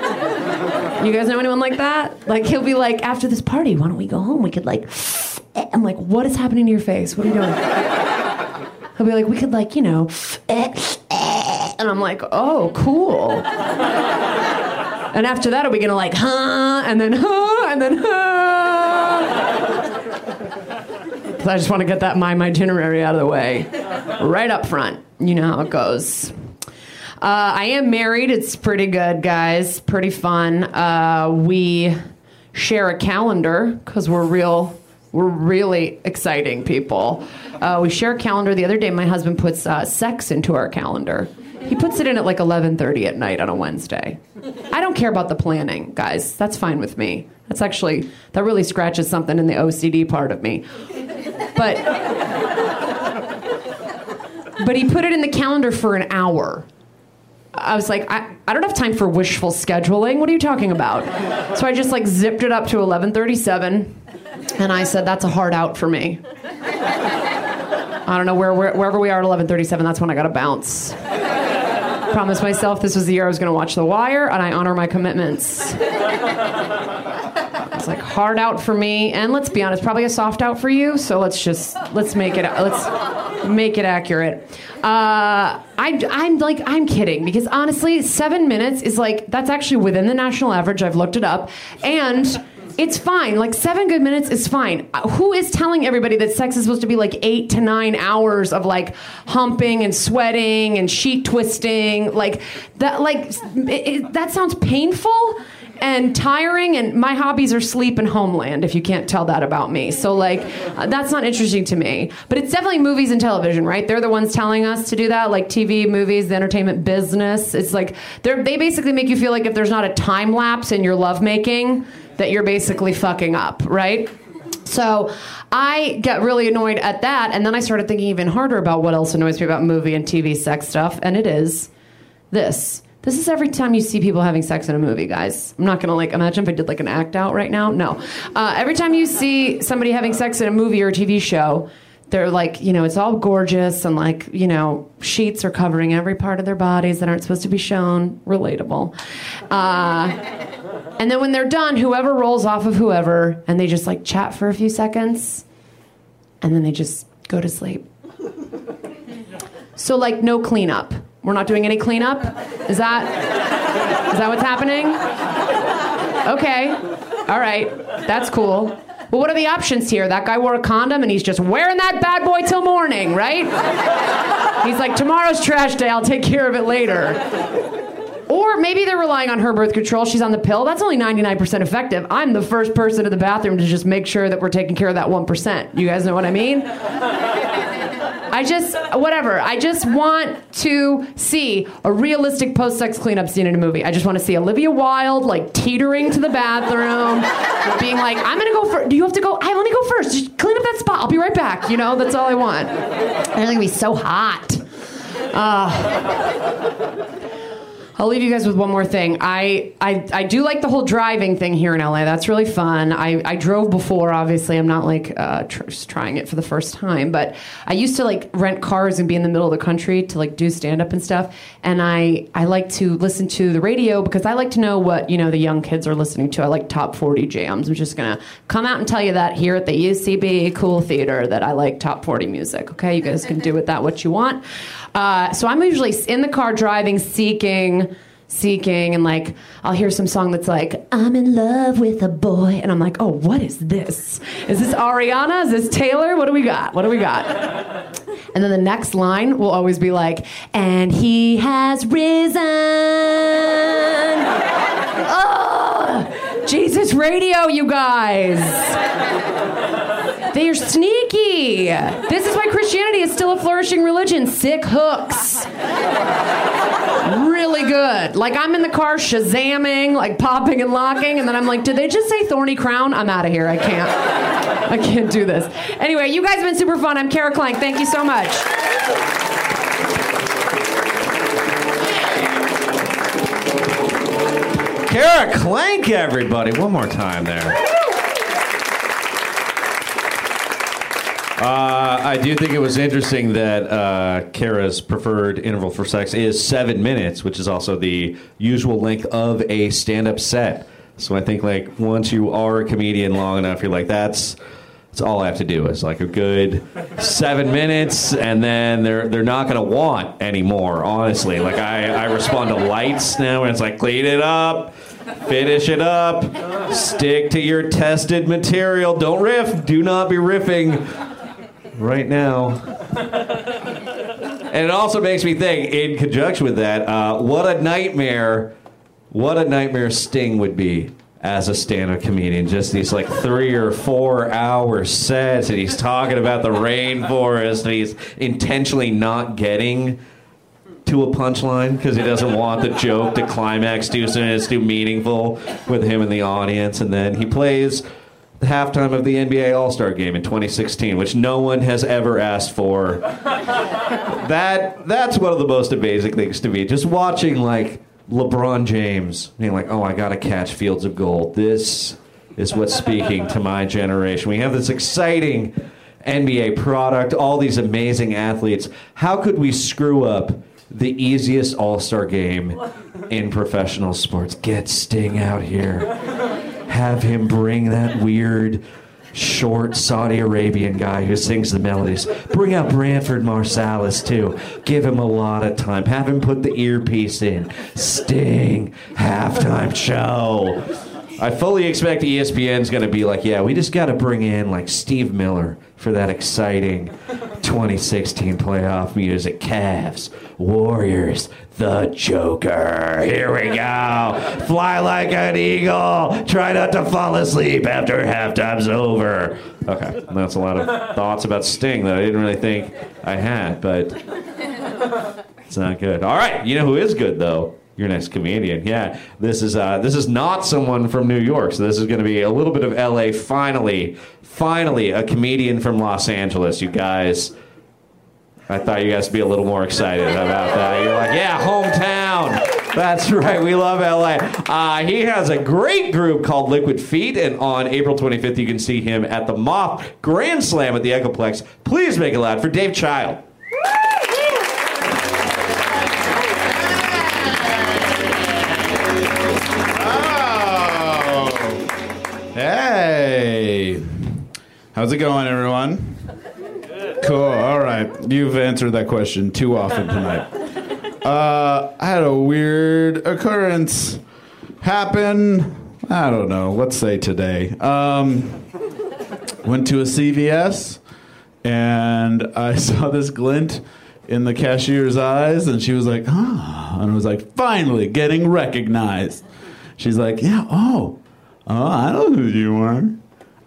You guys know anyone like that? Like he'll be like, after this party, why don't we go home? We could like, I'm like, what is happening to your face? What are you doing? He'll be like, we could like, you know, and I'm like, oh, cool. And after that, are we gonna like, huh? And then, huh? And then, huh? I just want to get that my itinerary out of the way, right up front. You know how it goes. Uh, I am married. It's pretty good, guys. Pretty fun. Uh, we share a calendar because we're real. We're really exciting people. Uh, we share a calendar. The other day, my husband puts uh, sex into our calendar. He puts it in at like 11:30 at night on a Wednesday. I don't care about the planning, guys. That's fine with me. That's actually that really scratches something in the OCD part of me. But but he put it in the calendar for an hour. I was like, I, I don't have time for wishful scheduling. What are you talking about? So I just like zipped it up to 11:37, and I said, that's a hard out for me. I don't know where, where wherever we are at 11:37. That's when I got to bounce. Promised myself this was the year I was going to watch The Wire, and I honor my commitments. It's like hard out for me, and let's be honest, probably a soft out for you. So let's just let's make it let's make it accurate. Uh, I'm I'm like I'm kidding because honestly, seven minutes is like that's actually within the national average. I've looked it up, and it's fine. Like seven good minutes is fine. Uh, Who is telling everybody that sex is supposed to be like eight to nine hours of like humping and sweating and sheet twisting? Like that. Like it, it, that sounds painful and tiring and my hobbies are sleep and homeland if you can't tell that about me. So like uh, that's not interesting to me. But it's definitely movies and television right? They're the ones telling us to do that like tv movies the entertainment business. It's like they basically make you feel like if there's not a time lapse in your lovemaking that you're basically fucking up right? So I got really annoyed at that, and then I started thinking even harder about what else annoys me about movie and TV sex stuff, and it is this. This is every time you see people having sex in a movie, guys. I'm not gonna like imagine if I did like an act out right now. No. Uh, every time you see somebody having sex in a movie or a TV show, they're like, you know, it's all gorgeous and like, you know, sheets are covering every part of their bodies that aren't supposed to be shown. Relatable. Uh, and then when they're done, whoever rolls off of whoever, and they just like chat for a few seconds, and then they just go to sleep. So like no cleanup. We're not doing any cleanup. Is that is that what's happening? Okay. All right. That's cool. Well, what are the options here? That guy wore a condom and he's just wearing that bad boy till morning, right? He's like, tomorrow's trash day. I'll take care of it later. Or maybe they're relying on her birth control. She's on the pill. That's only 99% effective. I'm the first person to the bathroom to just make sure that we're taking care of that 1%. You guys know what I mean? I just, whatever. I just want to see a realistic post sex cleanup scene in a movie. I just want to see Olivia Wilde, like, teetering to the bathroom, being like, I'm going to go first. Do you have to go? Hey, let me go first. Just clean up that spot. I'll be right back. You know, that's all I want. And it's going to be so hot. Uh, I'll leave you guys with one more thing. I, I, I do like the whole driving thing here in LA. That's really fun. I, I drove before, obviously. I'm not like uh, tr- trying it for the first time, but I used to like rent cars and be in the middle of the country to like do stand up and stuff. And I, I like to listen to the radio because I like to know what, you know, the young kids are listening to. I like top 40 jams. I'm just going to come out and tell you that here at the UCB Cool Theater that I like top 40 music. Okay. You guys can do with that what you want. Uh, so I'm usually in the car driving, seeking, seeking, and like I'll hear some song that's like "I'm in love with a boy," and I'm like, "Oh, what is this? Is this Ariana? Is this Taylor? What do we got? What do we got?" And then the next line will always be like, "And he has risen." Oh, Jesus Radio, you guys. They are sneaky. This is why Christianity is still a flourishing religion. Sick hooks. Really good. Like I'm in the car shazamming, like popping and locking, and then I'm like, did they just say thorny crown? I'm out of here. I can't. I can't do this. Anyway, you guys have been super fun. I'm Kara Klenk. Thank you so much. Kara Klenk, everybody. One more time there. Uh, I do think it was interesting that uh, Kara's preferred interval for sex is seven minutes, which is also the usual length of a stand-up set. So I think like once you are a comedian long enough, you're like that's that's all I have to do is like a good seven minutes, and then they're they're not gonna want anymore. Honestly, like I I respond to lights now, and it's like clean it up. Finish it up. Stick to your tested material. Don't riff. Do not be riffing right now. And it also makes me think, in conjunction with that, uh, what a nightmare, what a nightmare Sting would be as a stand-up comedian. Just these like three or four hour sets, and he's talking about the rainforest, and he's intentionally not getting to a punchline because he doesn't want the joke to climax too soon. It's too meaningful with him and the audience, and then he plays the halftime of the NBA All Star Game in 2016, which no one has ever asked for. that that's one of the most amazing things to me. Just watching like LeBron James being like, "Oh, I got to catch fields of gold." This is what's speaking to my generation. We have this exciting NBA product, all these amazing athletes. How could we screw up the easiest All Star game in professional sports? Get Sting out here have him bring that weird short Saudi Arabian guy who sings the melodies. Bring out Branford Marsalis too. Give him a lot of time. Have him put the earpiece in. Sting halftime show. I fully expect ESPN's going to be like, yeah, we just got to bring in like Steve Miller for that exciting 2016 playoff music. Cavs, Warriors, the Joker. Here we go. Fly like an eagle. Try not to fall asleep after halftime's over. Okay, that's a lot of thoughts about Sting that I didn't really think I had, but it's not good. All right, you know who is good though? Your next comedian. Yeah, this is uh, this is not someone from New York, so this is going to be a little bit of L.A. Finally, finally, a comedian from Los Angeles. You guys, I thought you guys would be a little more excited about that. You're like, yeah, hometown. That's right. We love LA. Uh, he has a great group called Liquid Feet, and on April 25th, you can see him at the Moth Grand Slam at the Echoplex. Please make it loud for Dave Child. Hey. How's it going, everyone? Cool. All right. You've answered that question too often tonight. Uh, I had a weird occurrence happen. I don't know. Let's say today. Um, went to a CVS and I saw this glint in the cashier's eyes, and she was like, ah, and I was like, finally getting recognized. She's like, yeah, oh, oh, I know who you are.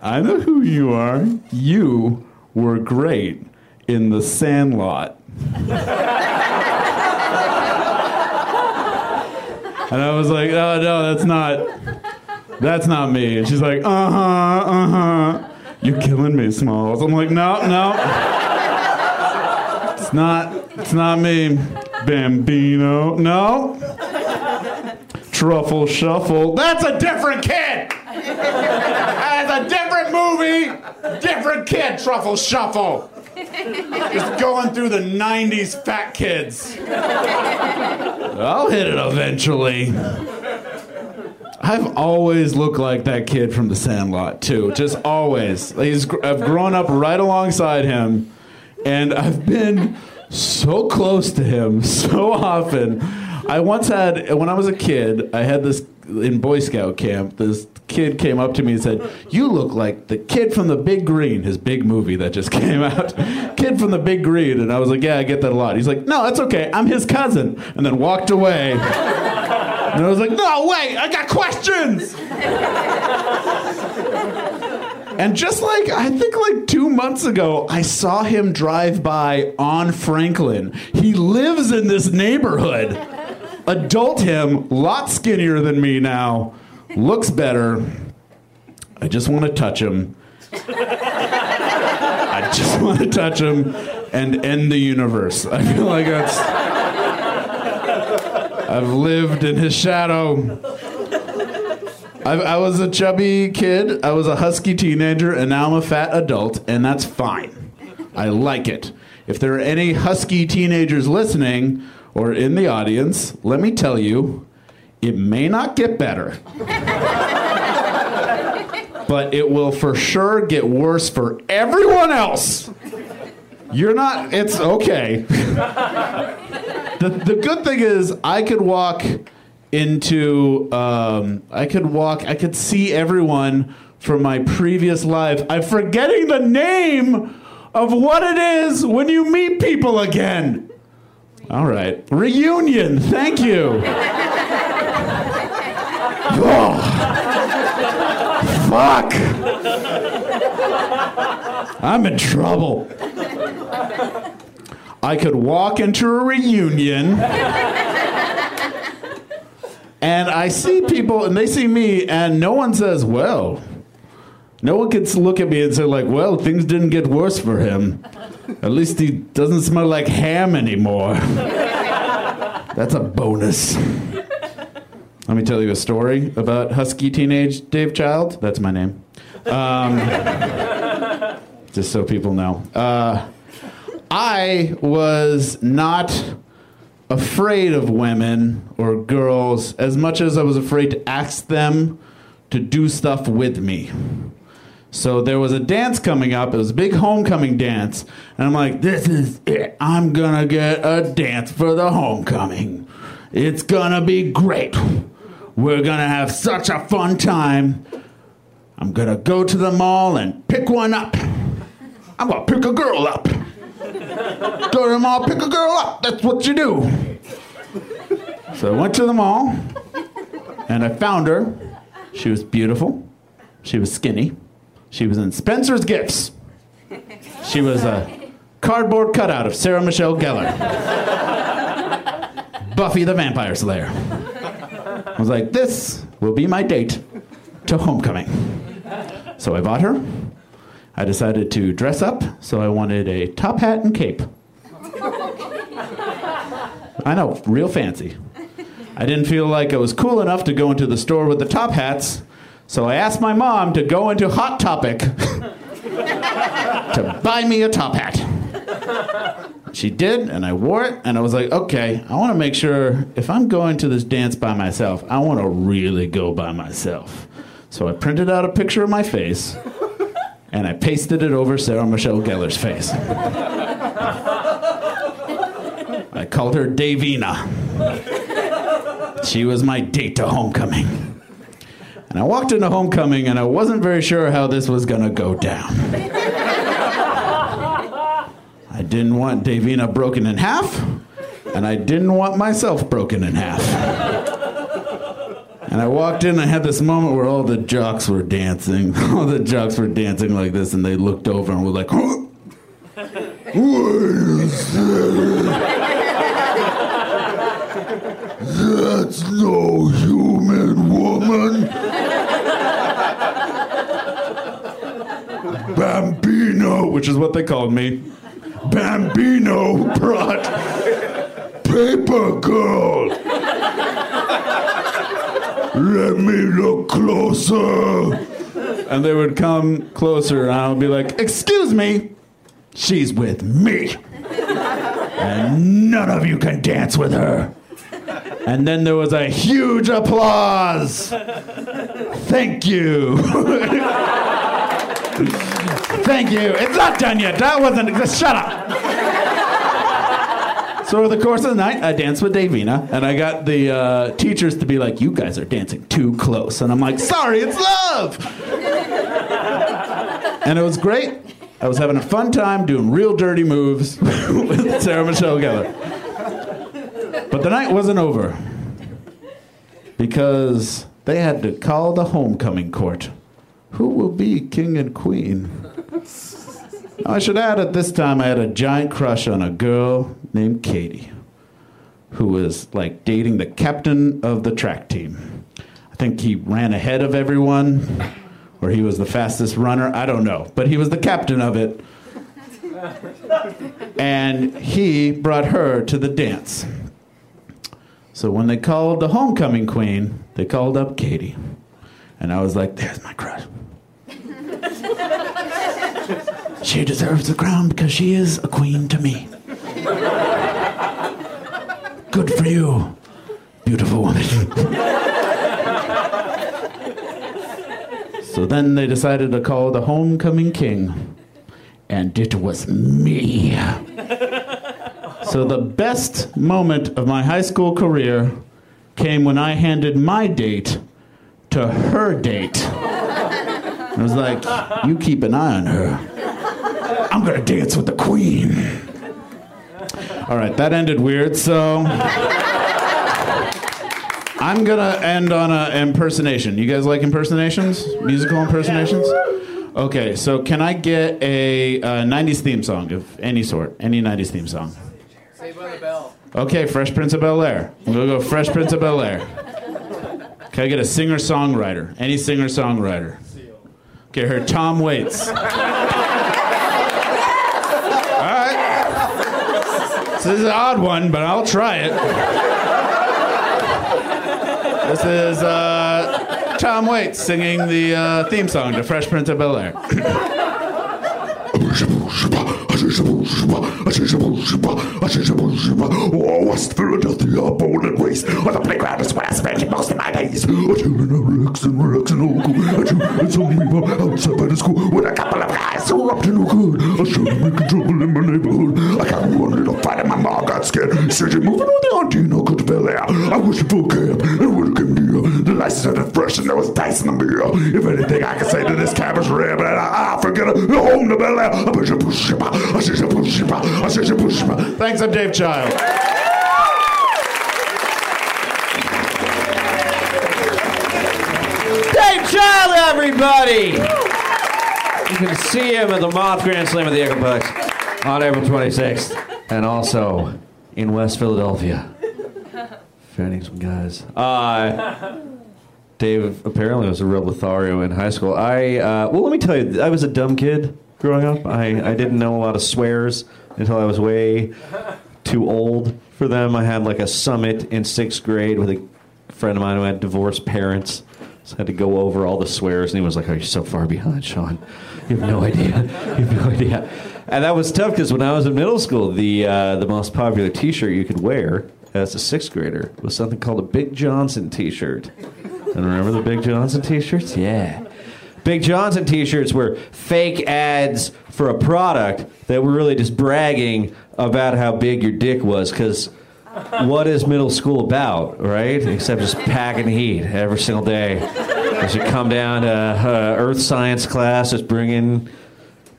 I know who you are. You were great in the Sandlot. And I was like, oh no, that's not that's not me. And she's like, uh-huh, uh-huh. You're killing me, Smalls. I'm like, no, no. It's not it's not me. Bambino. No. Truffle Shuffle. That's a different kid! That's a different movie! Different kid, Truffle Shuffle! Just going through the 90s fat kids. I'll hit it eventually. I've always looked like that kid from The Sandlot too. Just always. He's, I've grown up right alongside him, and I've been so close to him so often. I once had, when I was a kid, I had this in Boy Scout camp. This kid came up to me and said, "You look like the kid from the Big Green, his big movie that just came out. kid from the Big Green." And I was like, "Yeah, I get that a lot." He's like, "No, that's okay. I'm his cousin," and then walked away. And I was like, no, wait, I got questions. and just like, I think like two months ago, I saw him drive by on Franklin. He lives in this neighborhood. Adult him, lot skinnier than me now, looks better. I just want to touch him. I just want to touch him and end the universe. I feel like that's. I've lived in his shadow. I, I was a chubby kid, I was a husky teenager, and now I'm a fat adult, and that's fine. I like it. If there are any husky teenagers listening or in the audience, let me tell you, it may not get better. but it will for sure get worse for everyone else. You're not, it's okay. the, the good thing is, I could walk into, um, I could walk, I could see everyone from my previous life. I'm forgetting the name of what it is when you meet people again. All right. Reunion. Thank you. oh. Fuck. I'm in trouble. I could walk into a reunion and I see people and they see me and no one says, well, no one can look at me and say, like, well, things didn't get worse for him. At least he doesn't smell like ham anymore. That's a bonus. Let me tell you a story about husky teenage Dave Child. That's my name. Um, just so people know. Uh, I was not afraid of women or girls as much as I was afraid to ask them to do stuff with me. So there was a dance coming up. It was a big homecoming dance. And I'm like, this is it. I'm going to get a dance for the homecoming. It's going to be great. We're going to have such a fun time. I'm going to go to the mall and pick one up. I'm going to pick a girl up. Go to the mall, pick a girl up. That's what you do. So I went to the mall and I found her. She was beautiful. She was skinny. She was in Spencer's Gifts. She was a cardboard cutout of Sarah Michelle Gellar. Buffy the Vampire Slayer. I was like, this will be my date to homecoming. So I bought her. I decided to dress up, so I wanted a top hat and cape. I know, real fancy. I didn't feel like I was cool enough to go into the store with the top hats, so I asked my mom to go into Hot Topic to buy me a top hat. She did, and I wore it, and I was like, okay, I want to make sure if I'm going to this dance by myself, I want to really go by myself. So I printed out a picture of my face, and I pasted it over Sarah Michelle Gellar's face. I called her Davina. She was my date to homecoming. And I walked into homecoming and I wasn't very sure how this was going to go down. I didn't want Davina broken in half, and I didn't want myself broken in half. And I walked in, and I had this moment where all the jocks were dancing. All the jocks were dancing like this, and they looked over and were like, huh? That's no human woman. Bambino, which is what they called me. Bambino brought Paper Girl. Let me look closer. And they would come closer, and I would be like, Excuse me, she's with me. And none of you can dance with her. And then there was a huge applause. Thank you. Thank you. It's not done yet. That wasn't. Shut up. So over the course of the night, I danced with Davina, and I got the uh, teachers to be like, "You guys are dancing too close," and I'm like, "Sorry, it's love." and it was great. I was having a fun time doing real dirty moves with Sarah Michelle Gellar. But the night wasn't over because they had to call the homecoming court. Who will be king and queen? I should add at this time I had a giant crush on a girl named Katie, who was like dating the captain of the track team. I think he ran ahead of everyone, or he was the fastest runner. I don't know, but he was the captain of it. And he brought her to the dance. So when they called the homecoming queen, they called up Katie. And I was like, there's my crush. she deserves the crown because she is a queen to me. Good for you, beautiful woman. so then they decided to call the homecoming king. And it was me. So the best moment of my high school career came when I handed my date to her date. I was like, you keep an eye on her. I'm gonna dance with the queen. All right, that ended weird, so I'm gonna end on an impersonation. You guys like impersonations? Musical impersonations? Okay, so can I get a, uh 90s theme song of any sort? Any 90s theme song? Saved by the Bell. Okay, Fresh Prince of Bel Air. We'll go Fresh Prince of Bel Air. Can I get a singer songwriter? Any singer songwriter? Get her Tom Waits. All right. This is an odd one, but I'll try it. This is uh, Tom Waits singing the uh, theme song to Fresh Prince of Bel Air. Oh, West Philadelphia, born and raised on the playground is where I spent most of my days. I children are Rex and Rex and Uncle. You and some people outside by the school with a couple of guys who were up to no good. I started making trouble in my neighborhood. I got one little fight and my mom got scared. Said you're moving on the auntie and Uncle to Bel Air. I wish you full camp and when it came near, the lights started fresh and there was dice in the mirror. If anything I can say to this cab is rare, but I, I forget it. Home to Bel Air. I push a push a I a push a I Thanks, I'm Dave Child. Dave Child, everybody! You can see him at the Moth Grand Slam at the Echoplex on April 26th, and also in West Philadelphia. Fanning some guys. Uh, Dave apparently was a real Lothario in high school. I uh, well, let me tell you, I was a dumb kid growing up. I, I didn't know a lot of swears until I was way too old for them. I had like a summit in sixth grade with a friend of mine who had divorced parents. So I had to go over all the swears, and he was like, "Oh, you're so far behind, Sean. You have no idea. You have no idea." And that was tough because when I was in middle school, the uh, the most popular T-shirt you could wear as a sixth grader was something called a Big Johnson T-shirt. And remember the Big Johnson T-shirts? Yeah. Big Johnson T-shirts were fake ads for a product that were really just bragging about how big your dick was because what is middle school about, right? Except just packing heat every single day. As you come down to uh, earth science class, just bringing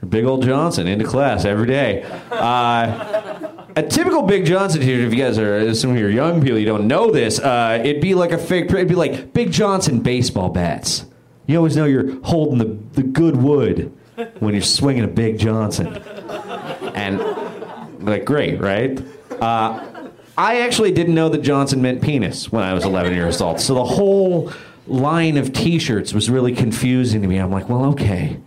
Big old Johnson into class every day. Uh, a typical Big Johnson t-shirt, if you guys are some of your young people, you don't know this, uh, it'd be like a fake, it'd be like Big Johnson baseball bats. You always know you're holding the, the good wood when you're swinging a Big Johnson. And, like, great, right? Uh, I actually didn't know that Johnson meant penis when I was 11 years old. So the whole line of T-shirts was really confusing to me. I'm like, well, okay.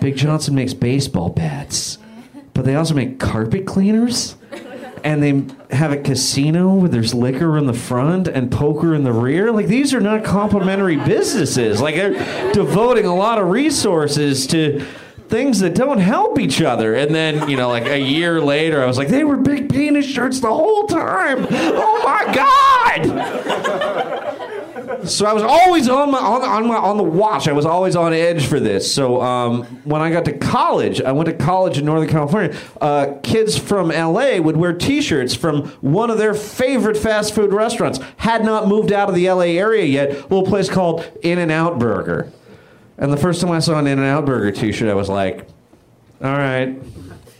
Big Johnson makes baseball bats, but they also make carpet cleaners, and they have a casino where there's liquor in the front and poker in the rear. Like these are not complementary businesses. Like they're devoting a lot of resources to things that don't help each other. And then, you know, like a year later, I was like, they were big penis shirts the whole time. Oh my God! So I was always on my on, on my on the watch. I was always on edge for this. So um, when I got to college, I went to college in Northern California. Uh, kids from LA would wear T-shirts from one of their favorite fast food restaurants. Had not moved out of the LA area yet. A little place called In and Out Burger. And the first time I saw an In and Out Burger T-shirt, I was like, "All right,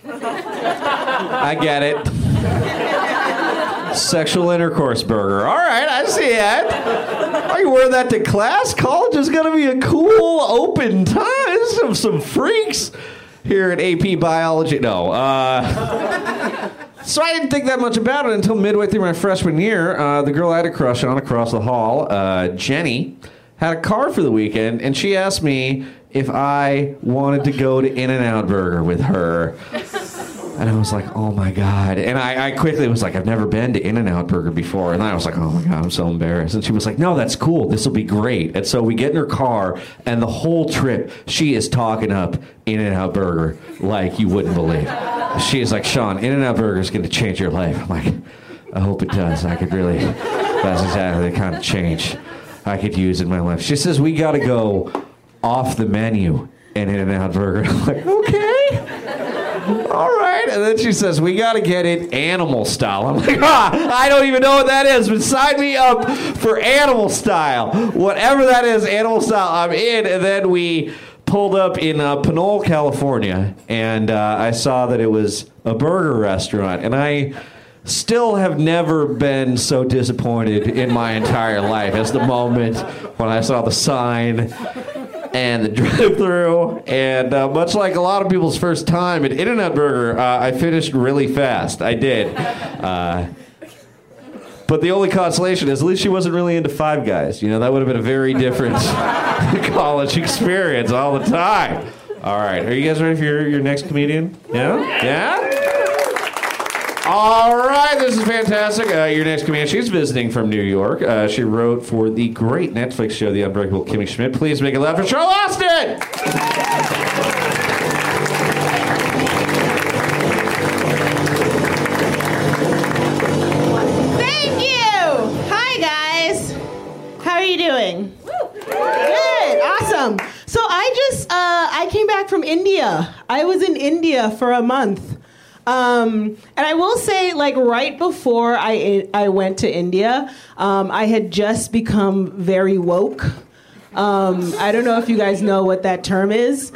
I get it." Sexual intercourse burger. All right, I see it. Are you wearing that to class? College is going to be a cool, open time. Some some freaks here at AP Biology. No. Uh, so I didn't think that much about it until midway through my freshman year. Uh, the girl I had a crush on across the hall, uh, Jenny, had a car for the weekend, and she asked me if I wanted to go to In and Out Burger with her. And I was like, oh my God. And I, I quickly was like, I've never been to In N Out Burger before. And I was like, oh my God, I'm so embarrassed. And she was like, no, that's cool. This will be great. And so we get in her car, and the whole trip, she is talking up In N Out Burger like you wouldn't believe. She is like, Sean, In N Out Burger is going to change your life. I'm like, I hope it does. I could really, that's exactly the kind of change I could use in my life. She says, we got to go off the menu in In N Out Burger. I'm like, okay. All right. And then she says, We got to get it animal style. I'm like, ah, I don't even know what that is, but sign me up for animal style. Whatever that is, animal style, I'm in. And then we pulled up in uh, Pinole, California, and uh, I saw that it was a burger restaurant. And I still have never been so disappointed in my entire life as the moment when I saw the sign and the drive-through. And uh, much like a lot of people's first time at In-N-Out Burger, uh, I finished really fast. I did. Uh, but the only consolation is at least she wasn't really into Five Guys. You know, that would have been a very different college experience all the time. All right, are you guys ready for your, your next comedian? Yeah? Yeah? All right, this is fantastic. Uh, your next comedian, she's visiting from New York. Uh, she wrote for the great Netflix show, The Unbreakable Kimmy Schmidt. Please make it loud for Charlotte Austin! Thank you. Hi, guys. How are you doing? Good. Awesome. So I just uh, I came back from India. I was in India for a month. Um, and I will say, like right before I I went to India, um, I had just become very woke. Um, I don't know if you guys know what that term is.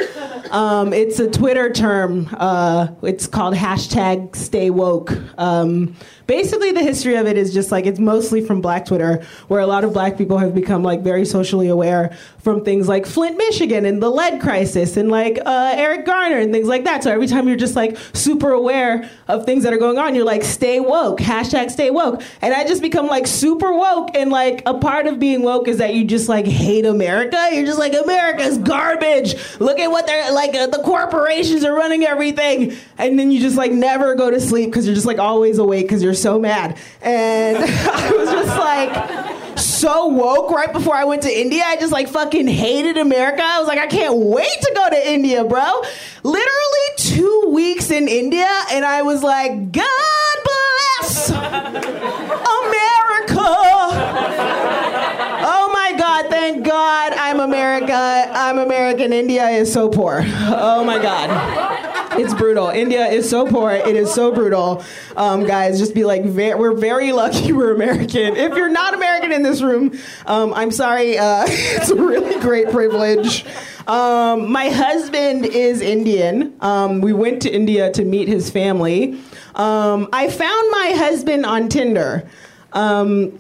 Um, it's a Twitter term. Uh, it's called hashtag Stay Woke. Um, basically, the history of it is just like it's mostly from Black Twitter, where a lot of Black people have become like very socially aware from things like Flint, Michigan, and the lead crisis, and like uh, Eric Garner and things like that. So every time you're just like super aware of things that are going on, you're like stay woke. Hashtag Stay Woke. And I just become like super woke, and like a part of being woke is that you just like hate America. You're just like America's garbage. Look at what they're like. Uh, the corporations are running everything, and then you just like never go to sleep because you're just like always awake because you're so mad. And I was just like so woke right before I went to India. I just like fucking hated America. I was like, I can't wait to go to India, bro. Literally two weeks in India, and I was like, God bless America. Thank God I'm America. I'm American. India is so poor. Oh my God. It's brutal. India is so poor. It is so brutal. Um, guys, just be like, ve- we're very lucky we're American. If you're not American in this room, um, I'm sorry. Uh, it's a really great privilege. Um, my husband is Indian. Um, we went to India to meet his family. Um, I found my husband on Tinder. Um,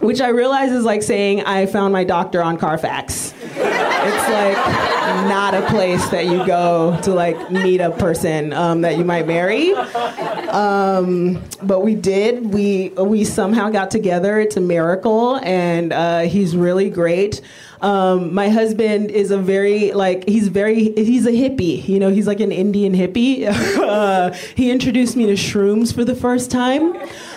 which I realize is like saying I found my doctor on Carfax. It's like not a place that you go to like meet a person um, that you might marry. Um, but we did. We we somehow got together. It's a miracle, and uh, he's really great. Um, my husband is a very like he's very he's a hippie. You know, he's like an Indian hippie. uh, he introduced me to shrooms for the first time.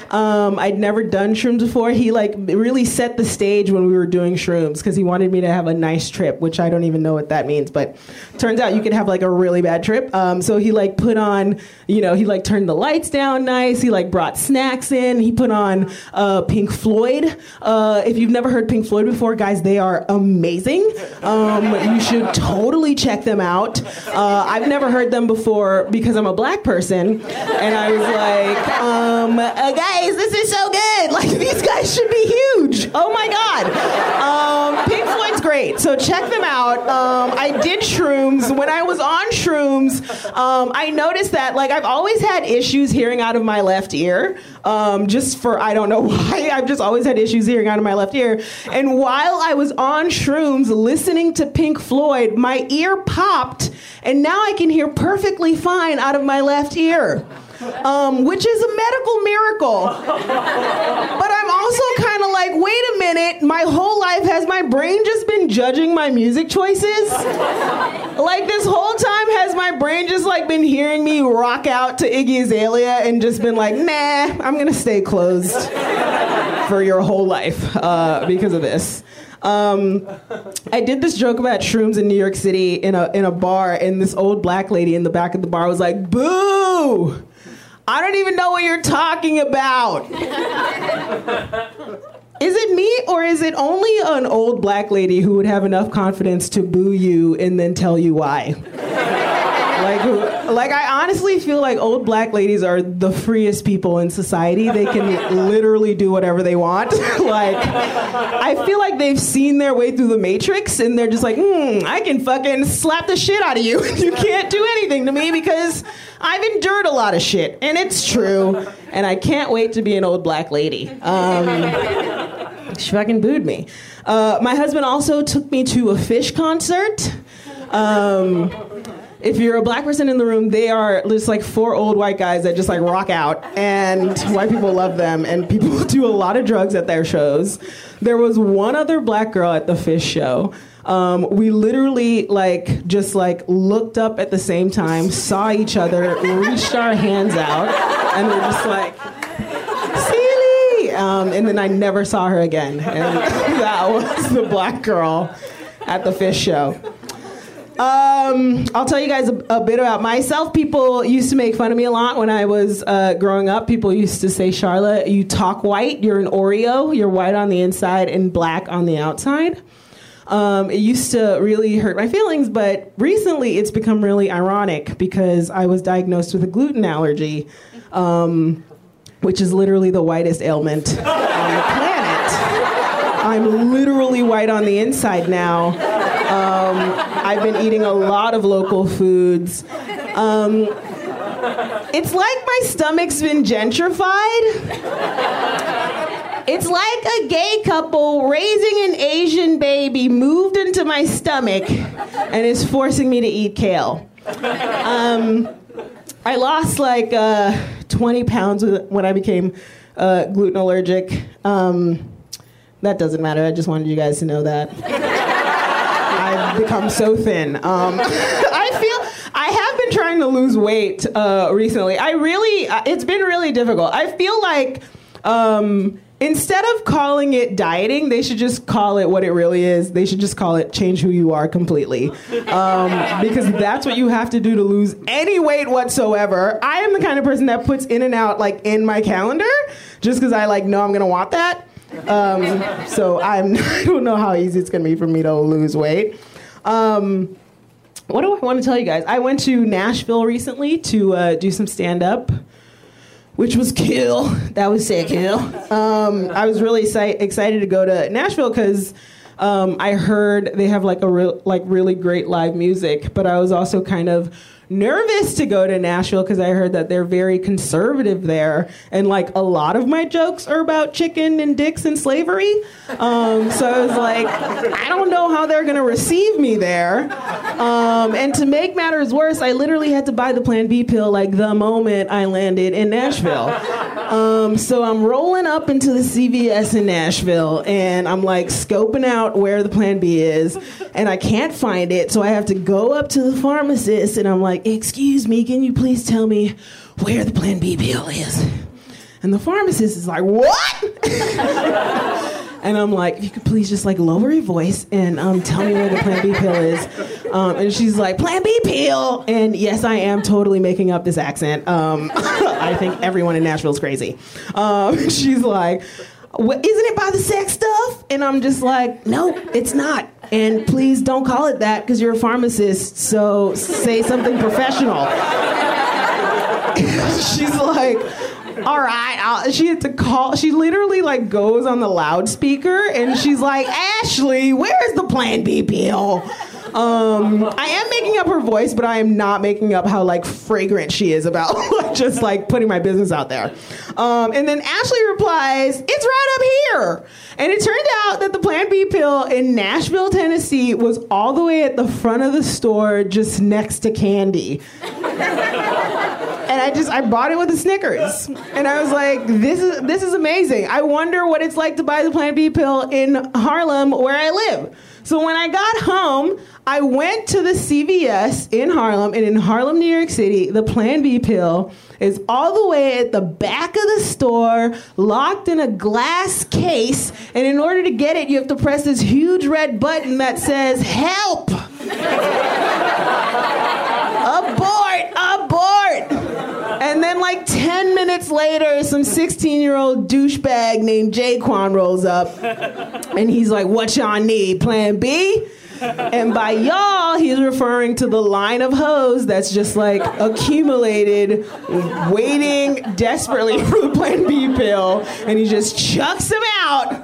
Um, I'd never done shrooms before. He like really set the stage when we were doing shrooms because he wanted me to have a nice trip, which I don't even know what that means. But turns out you can have like a really bad trip. Um, so he like put on, you know, he like turned the lights down nice. He like brought snacks in. He put on uh, Pink Floyd. Uh, if you've never heard Pink Floyd before, guys, they are amazing. Um, you should totally check them out. Uh, I've never heard them before because I'm a black person, and I was like, um, uh, guys, this is so good. Like these guys should be huge. Oh my god. Um, great, so check them out. Um, I did shrooms. When I was on shrooms, um, I noticed that like I've always had issues hearing out of my left ear. Um, just for I don't know why. I've just always had issues hearing out of my left ear. And while I was on shrooms listening to Pink Floyd, my ear popped, and now I can hear perfectly fine out of my left ear um, which is a medical miracle. But I'm also kind of like, wait a minute, my whole life has my brain just been judging my music choices? Like this whole time has my brain just like been hearing me rock out to Iggy Azalea and just been like, nah, I'm gonna stay closed for your whole life uh, because of this. Um, I did this joke about shrooms in New York City in a in a bar, and this old black lady in the back of the bar was like, "Boo! I don't even know what you're talking about." Is it me or is it only an old black lady who would have enough confidence to boo you and then tell you why? Like, like I honestly feel like old black ladies are the freest people in society. They can literally do whatever they want. like, I feel like they've seen their way through the matrix and they're just like, hmm, I can fucking slap the shit out of you. you can't do anything to me because I've endured a lot of shit, and it's true. And I can't wait to be an old black lady. Um, she fucking booed me. Uh, my husband also took me to a Phish concert. Um, if you're a black person in the room, they are just like four old white guys that just like rock out, and white people love them, and people do a lot of drugs at their shows. There was one other black girl at the Phish show. Um, we literally like just like looked up at the same time, saw each other, reached our hands out, and we're just like, Celie! Um, and then I never saw her again. And that was the black girl at the Phish show. Um, I'll tell you guys a, a bit about myself. People used to make fun of me a lot when I was uh, growing up. People used to say, Charla, you talk white. You're an Oreo. You're white on the inside and black on the outside. Um, it used to really hurt my feelings, but recently it's become really ironic because I was diagnosed with a gluten allergy, um, which is literally the whitest ailment on the planet. I'm literally white on the inside now. I've been eating a lot of local foods. Um, it's like my stomach's been gentrified. It's like a gay couple raising an Asian baby moved into my stomach and is forcing me to eat kale. Um, I lost like uh, 20 pounds when I became uh, gluten allergic. Um, that doesn't matter. I just wanted you guys to know that. I've become so thin. Um, I feel I have been trying to lose weight uh, recently. I really, uh, it's been really difficult. I feel like um, instead of calling it dieting, they should just call it what it really is. They should just call it change who you are completely, um, because that's what you have to do to lose any weight whatsoever. I am the kind of person that puts in and out like in my calendar, just because I like know I'm gonna want that. Um, so I'm, I don't know how easy it's going to be for me to lose weight. Um, what do I want to tell you guys? I went to Nashville recently to uh, do some stand up, which was cool. That was sick, cool. Um, I was really exci- excited to go to Nashville because um, I heard they have like a like really great live music, but I was also kind of nervous to go to Nashville because I heard that they're very conservative there, and like a lot of my jokes are about chicken and dicks and slavery. Um, so I was like, I don't know how they're gonna receive me there. Um, and to make matters worse, I literally had to buy the Plan B pill like the moment I landed in Nashville. Um, so I'm rolling up into the CVS in Nashville, and I'm like scoping out where the Plan B is, and I can't find it. So I have to go up to the pharmacist, and I'm like, "Excuse me, can you please tell me where the Plan B pill is?" And the pharmacist is like, "What?" And I'm like, if you could please just like lower your voice and um, tell me where the Plan B pill is. Um, and she's like, Plan B pill. And yes, I am totally making up this accent. Um, I think everyone in Nashville is crazy. Um, she's like, "Well, isn't it by the sex stuff? And I'm just like, no, it's not. And please don't call it that because you're a pharmacist. So say something professional. she's like, all right. I'll, she had to call. She literally like goes on the loudspeaker and she's like, Ashley, where's the Plan B pill? Um, I am making up her voice, but I am not making up how like fragrant she is about just like putting my business out there. Um, and then Ashley replies, "It's right up here." And it turned out that the Plan B pill in Nashville, Tennessee, was all the way at the front of the store, just next to Candy and I just I bought it with a Snickers, and I was like, this is this is amazing. I wonder what it's like to buy the Plan B pill in Harlem, where I live. So when I got home, I went to the CVS in Harlem, and in Harlem, New York City, the Plan B pill is all the way at the back of the store, locked in a glass case. And in order to get it, you have to press this huge red button that says "Help." abort, abort. And then, like 10 minutes later, some 16 year old douchebag named Jaquan rolls up. And he's like, What y'all need? Plan B? And by y'all, he's referring to the line of hoes that's just like accumulated, waiting desperately for the Plan B pill. And he just chucks them out.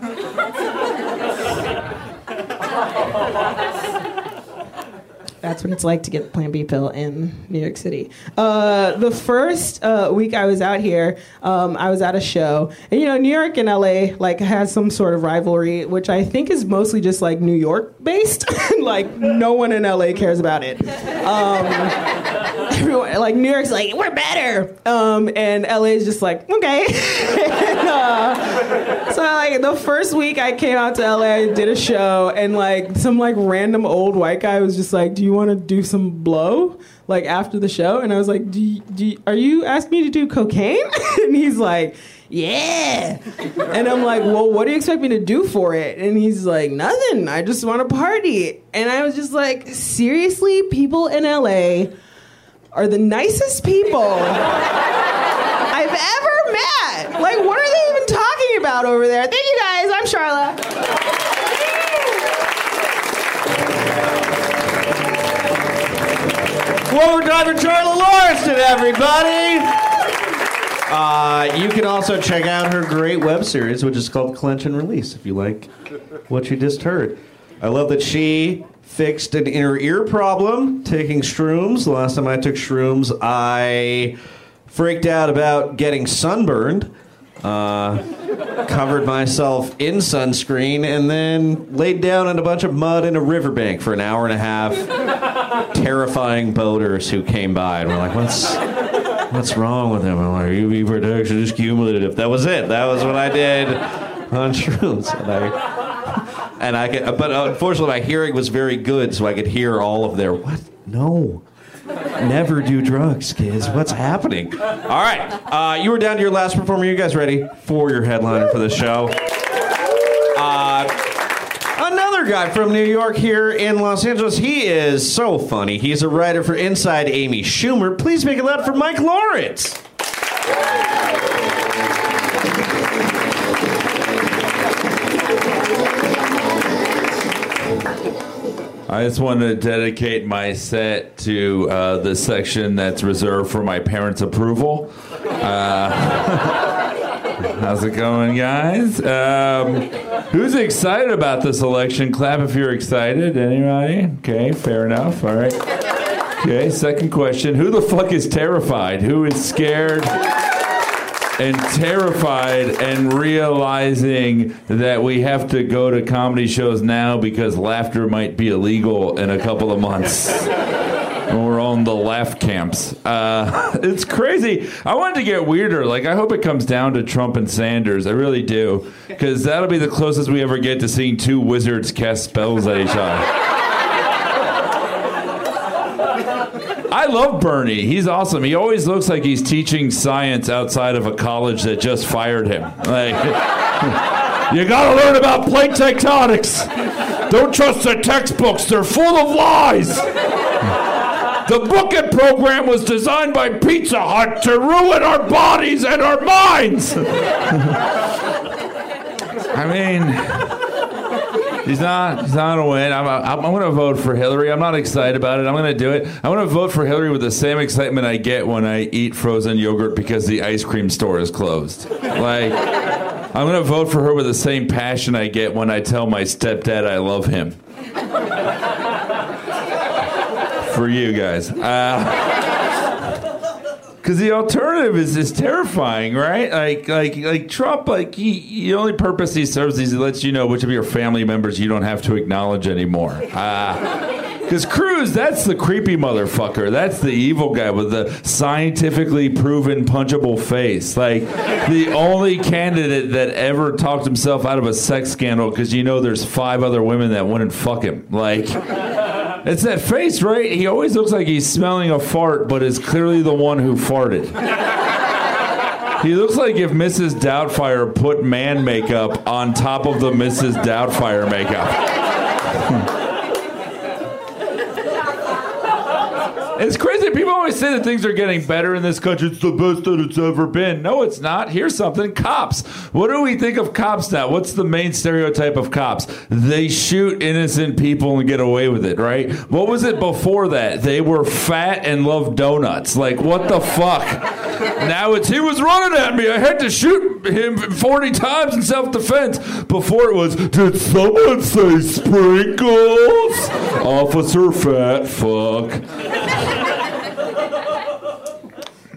That's what it's like to get Plan B pill in New York City. Uh, the first uh, week I was out here, um, I was at a show, and you know, New York and LA like has some sort of rivalry, which I think is mostly just like New York based. like no one in LA cares about it. Um, everyone, like New York's like we're better, um, and LA is just like okay. and, uh, so like the first week I came out to LA, I did a show, and like some like random old white guy was just like, "Do you want to do some blow?" Like after the show, and I was like, do you, do you, "Are you asking me to do cocaine?" and he's like, "Yeah." And I'm like, "Well, what do you expect me to do for it?" And he's like, "Nothing. I just want to party." And I was just like, "Seriously, people in LA are the nicest people I've ever met. Like, what are they even talking about over there? Thank you guys. I'm Charla. Forward driver Charla Lauriston, everybody. Uh, you can also check out her great web series, which is called Clench and Release, if you like what you just heard. I love that she fixed an inner ear problem taking shrooms. The last time I took shrooms, I freaked out about getting sunburned. Uh, covered myself in sunscreen and then laid down in a bunch of mud in a riverbank for an hour and a half. Terrifying boaters who came by and were like, "What's what's wrong with him?" I'm like, "UV protection is cumulative." That was it. That was what I did on shrooms. And I and I could, but unfortunately, my hearing was very good, so I could hear all of their what? No. Never do drugs, kids. What's happening? All right. Uh, you were down to your last performer. You guys ready for your headliner for the show? Uh, another guy from New York here in Los Angeles. He is so funny. He's a writer for Inside Amy Schumer. Please make it loud for Mike Lawrence. I just want to dedicate my set to uh, the section that's reserved for my parents' approval. Uh, How's it going, guys? Um, who's excited about this election? Clap if you're excited. Anybody? Okay, fair enough. All right. Okay, second question. Who the fuck is terrified? Who is scared and terrified and realizing that we have to go to comedy shows now because laughter might be illegal in a couple of months? The laugh camps. Uh, it's crazy. I wanted to get weirder. Like, I hope it comes down to Trump and Sanders. I really do. Because that'll be the closest we ever get to seeing two wizards cast spells at each other. I love Bernie. He's awesome. He always looks like he's teaching science outside of a college that just fired him. Like, you gotta learn about plate tectonics. Don't trust the textbooks, they're full of lies. The Book It program was designed by Pizza Hut to ruin our bodies and our minds. I mean, he's not. He's not gonna win. I'm. I'm, I'm gonna vote for Hillary. I'm not excited about it. I'm gonna do it. I'm gonna vote for Hillary with the same excitement I get when I eat frozen yogurt because the ice cream store is closed. Like, I'm gonna vote for her with the same passion I get when I tell my stepdad I love him. For you guys. Uh, because the alternative is is terrifying, right? Like like like Trump, like he the only purpose he serves is he lets you know which of your family members you don't have to acknowledge anymore. Uh, because Cruz, that's the creepy motherfucker. That's the evil guy with the scientifically proven punchable face. Like the only candidate that ever talked himself out of a sex scandal because you know there's five other women that wouldn't fuck him. Like. It's that face, right? He always looks like he's smelling a fart, but is clearly the one who farted. He looks like if Mrs. Doubtfire put man makeup on top of the Mrs. Doubtfire makeup. It's crazy. People always say that things are getting better in this country. It's the best that it's ever been. No, it's not. Here's something cops. What do we think of cops now? What's the main stereotype of cops? They shoot innocent people and get away with it, right? What was it before that? They were fat and loved donuts. Like, what the fuck? Now it's he was running at me. I had to shoot him 40 times in self defense. Before it was, did someone say sprinkles? Officer Fat Fuck.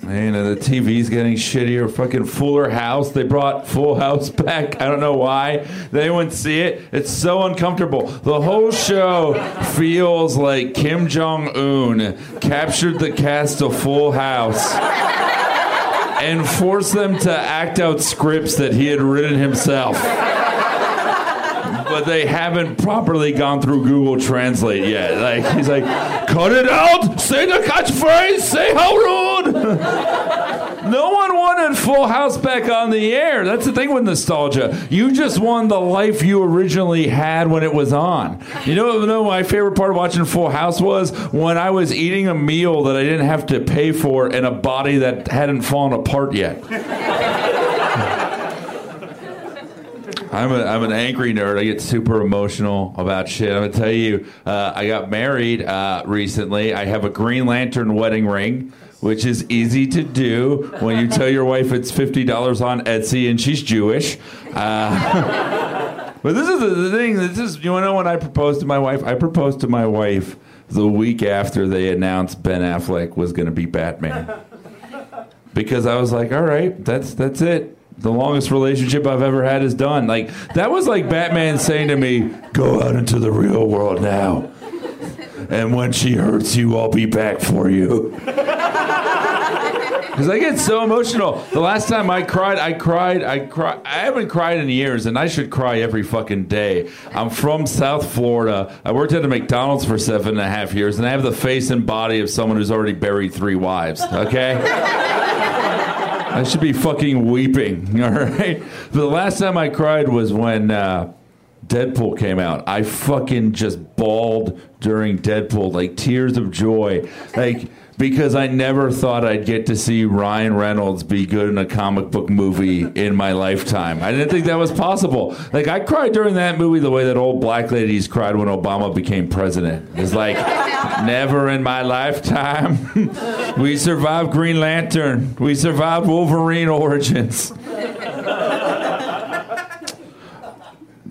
Man, the TV's getting shittier. Fucking Fuller House. They brought Full House back. I don't know why. They didn't see it. It's so uncomfortable. The whole show feels like Kim Jong Un captured the cast of Full House and forced them to act out scripts that he had written himself. But they haven't properly gone through Google Translate yet. Like he's like, cut it out, say the catchphrase, say how rude. no one wanted Full House back on the air. That's the thing with nostalgia. You just won the life you originally had when it was on. You know, you know my favorite part of watching Full House was when I was eating a meal that I didn't have to pay for in a body that hadn't fallen apart yet. I'm, a, I'm an angry nerd. I get super emotional about shit. I'm gonna tell you, uh, I got married uh, recently. I have a Green Lantern wedding ring, which is easy to do when you tell your wife it's fifty dollars on Etsy and she's Jewish. Uh, but this is the, thing. This is you know when I proposed to my wife? I proposed to my wife the week after they announced Ben Affleck was going to be Batman. Because I was like, all right, that's that's it the longest relationship I've ever had is done. Like that was like Batman saying to me, "Go out into the real world now, and when she hurts you, I'll be back for you." Because I get so emotional. The last time I cried, I cried, I cried. I haven't cried in years, and I should cry every fucking day. I'm from South Florida. I worked at a McDonald's for seven and a half years, and I have the face and body of someone who's already buried three wives. Okay. I should be fucking weeping, all right? But the last time I cried was when uh, Deadpool came out. I fucking just bawled during Deadpool, like tears of joy. Like, because I never thought I'd get to see Ryan Reynolds be good in a comic book movie in my lifetime. I didn't think that was possible. Like I cried during that movie the way that old black ladies cried when Obama became president. It's like never in my lifetime. we survived Green Lantern. We survived Wolverine origins.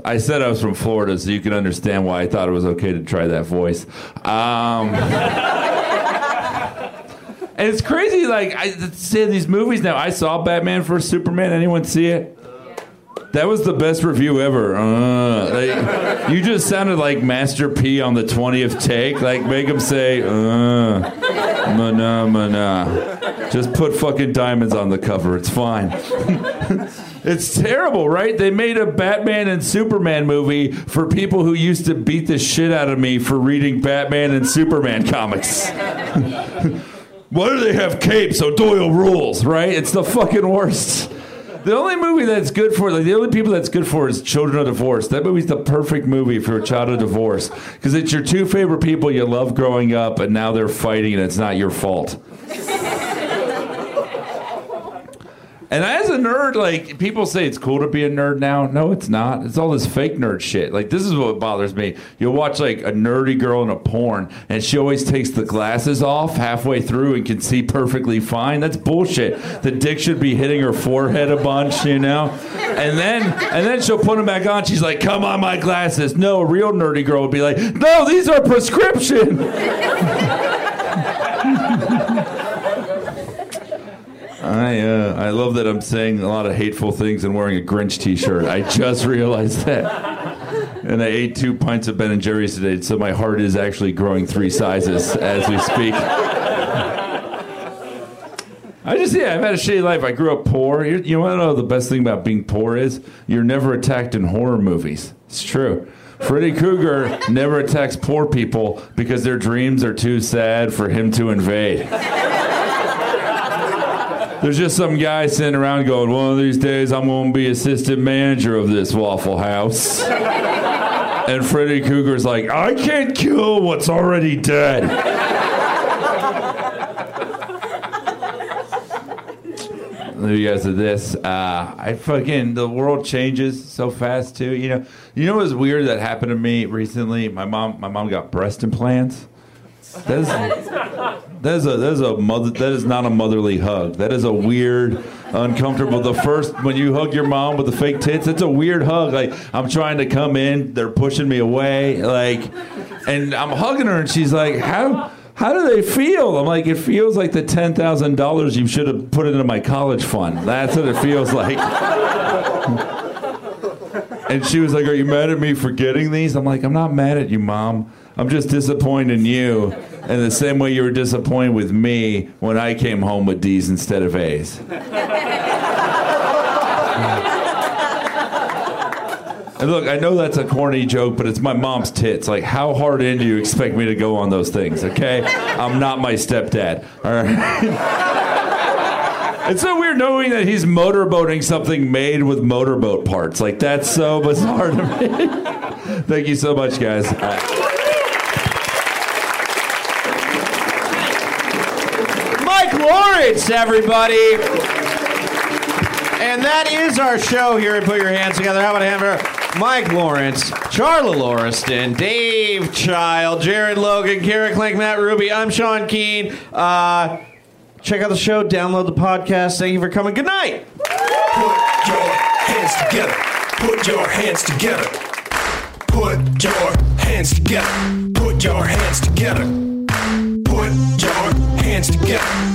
I said I was from Florida, so you can understand why I thought it was okay to try that voice. Um, and it's crazy. Like I see these movies now. I saw Batman vs Superman. Anyone see it? That was the best review ever. Uh, like, you just sounded like Master P on the 20th take. Like, make him say, uh, mana, mana. Just put fucking diamonds on the cover. It's fine. it's terrible, right? They made a Batman and Superman movie for people who used to beat the shit out of me for reading Batman and Superman comics. Why do they have capes? So Doyle rules, right? It's the fucking worst. The only movie that's good for, like, the only people that's good for is Children of Divorce. That movie's the perfect movie for a child of divorce because it's your two favorite people you love growing up, and now they're fighting, and it's not your fault. And as a nerd, like people say it's cool to be a nerd now. No, it's not. It's all this fake nerd shit. Like this is what bothers me. You'll watch like a nerdy girl in a porn and she always takes the glasses off halfway through and can see perfectly fine. That's bullshit. The dick should be hitting her forehead a bunch, you know? And then and then she'll put them back on. She's like, "Come on, my glasses." No, a real nerdy girl would be like, "No, these are prescription." I uh, I love that I'm saying a lot of hateful things and wearing a Grinch T-shirt. I just realized that, and I ate two pints of Ben and Jerry's today, so my heart is actually growing three sizes as we speak. I just yeah, I've had a shitty life. I grew up poor. You, you want to know the best thing about being poor is you're never attacked in horror movies. It's true. Freddy Krueger never attacks poor people because their dreams are too sad for him to invade. There's just some guy sitting around going, one of these days I'm going to be assistant manager of this Waffle House. And Freddy Krueger's like, I can't kill what's already dead. you guys of this. Uh, I fucking the world changes so fast too. You know, you know what's weird that happened to me recently? My mom, my mom got breast implants. That is, that is a that is a mother that is not a motherly hug. That is a weird, uncomfortable. The first when you hug your mom with the fake tits, it's a weird hug. Like I'm trying to come in, they're pushing me away. Like, and I'm hugging her, and she's like, "How?" How do they feel? I'm like, it feels like the ten thousand dollars you should have put into my college fund. That's what it feels like. and she was like, "Are you mad at me for getting these?" I'm like, "I'm not mad at you, mom. I'm just disappointed in you, in the same way you were disappointed with me when I came home with D's instead of A's." And look, I know that's a corny joke, but it's my mom's tits. Like, how hard in do you expect me to go on those things? Okay, I'm not my stepdad. All right. it's so weird knowing that he's motorboating something made with motorboat parts. Like, that's so bizarre to me. Thank you so much, guys. Mike Lawrence, everybody. And that is our show here Put Your Hands Together. How about a hand for Mike Lawrence, Charla Lauriston, Dave Child, Jared Logan, Kara Klenk, Matt Ruby. I'm Sean Keane. Uh, check out the show, download the podcast. Thank you for coming. Good night. Put your hands together. Put your hands together. Put your hands together. Put your hands together. Put your hands together.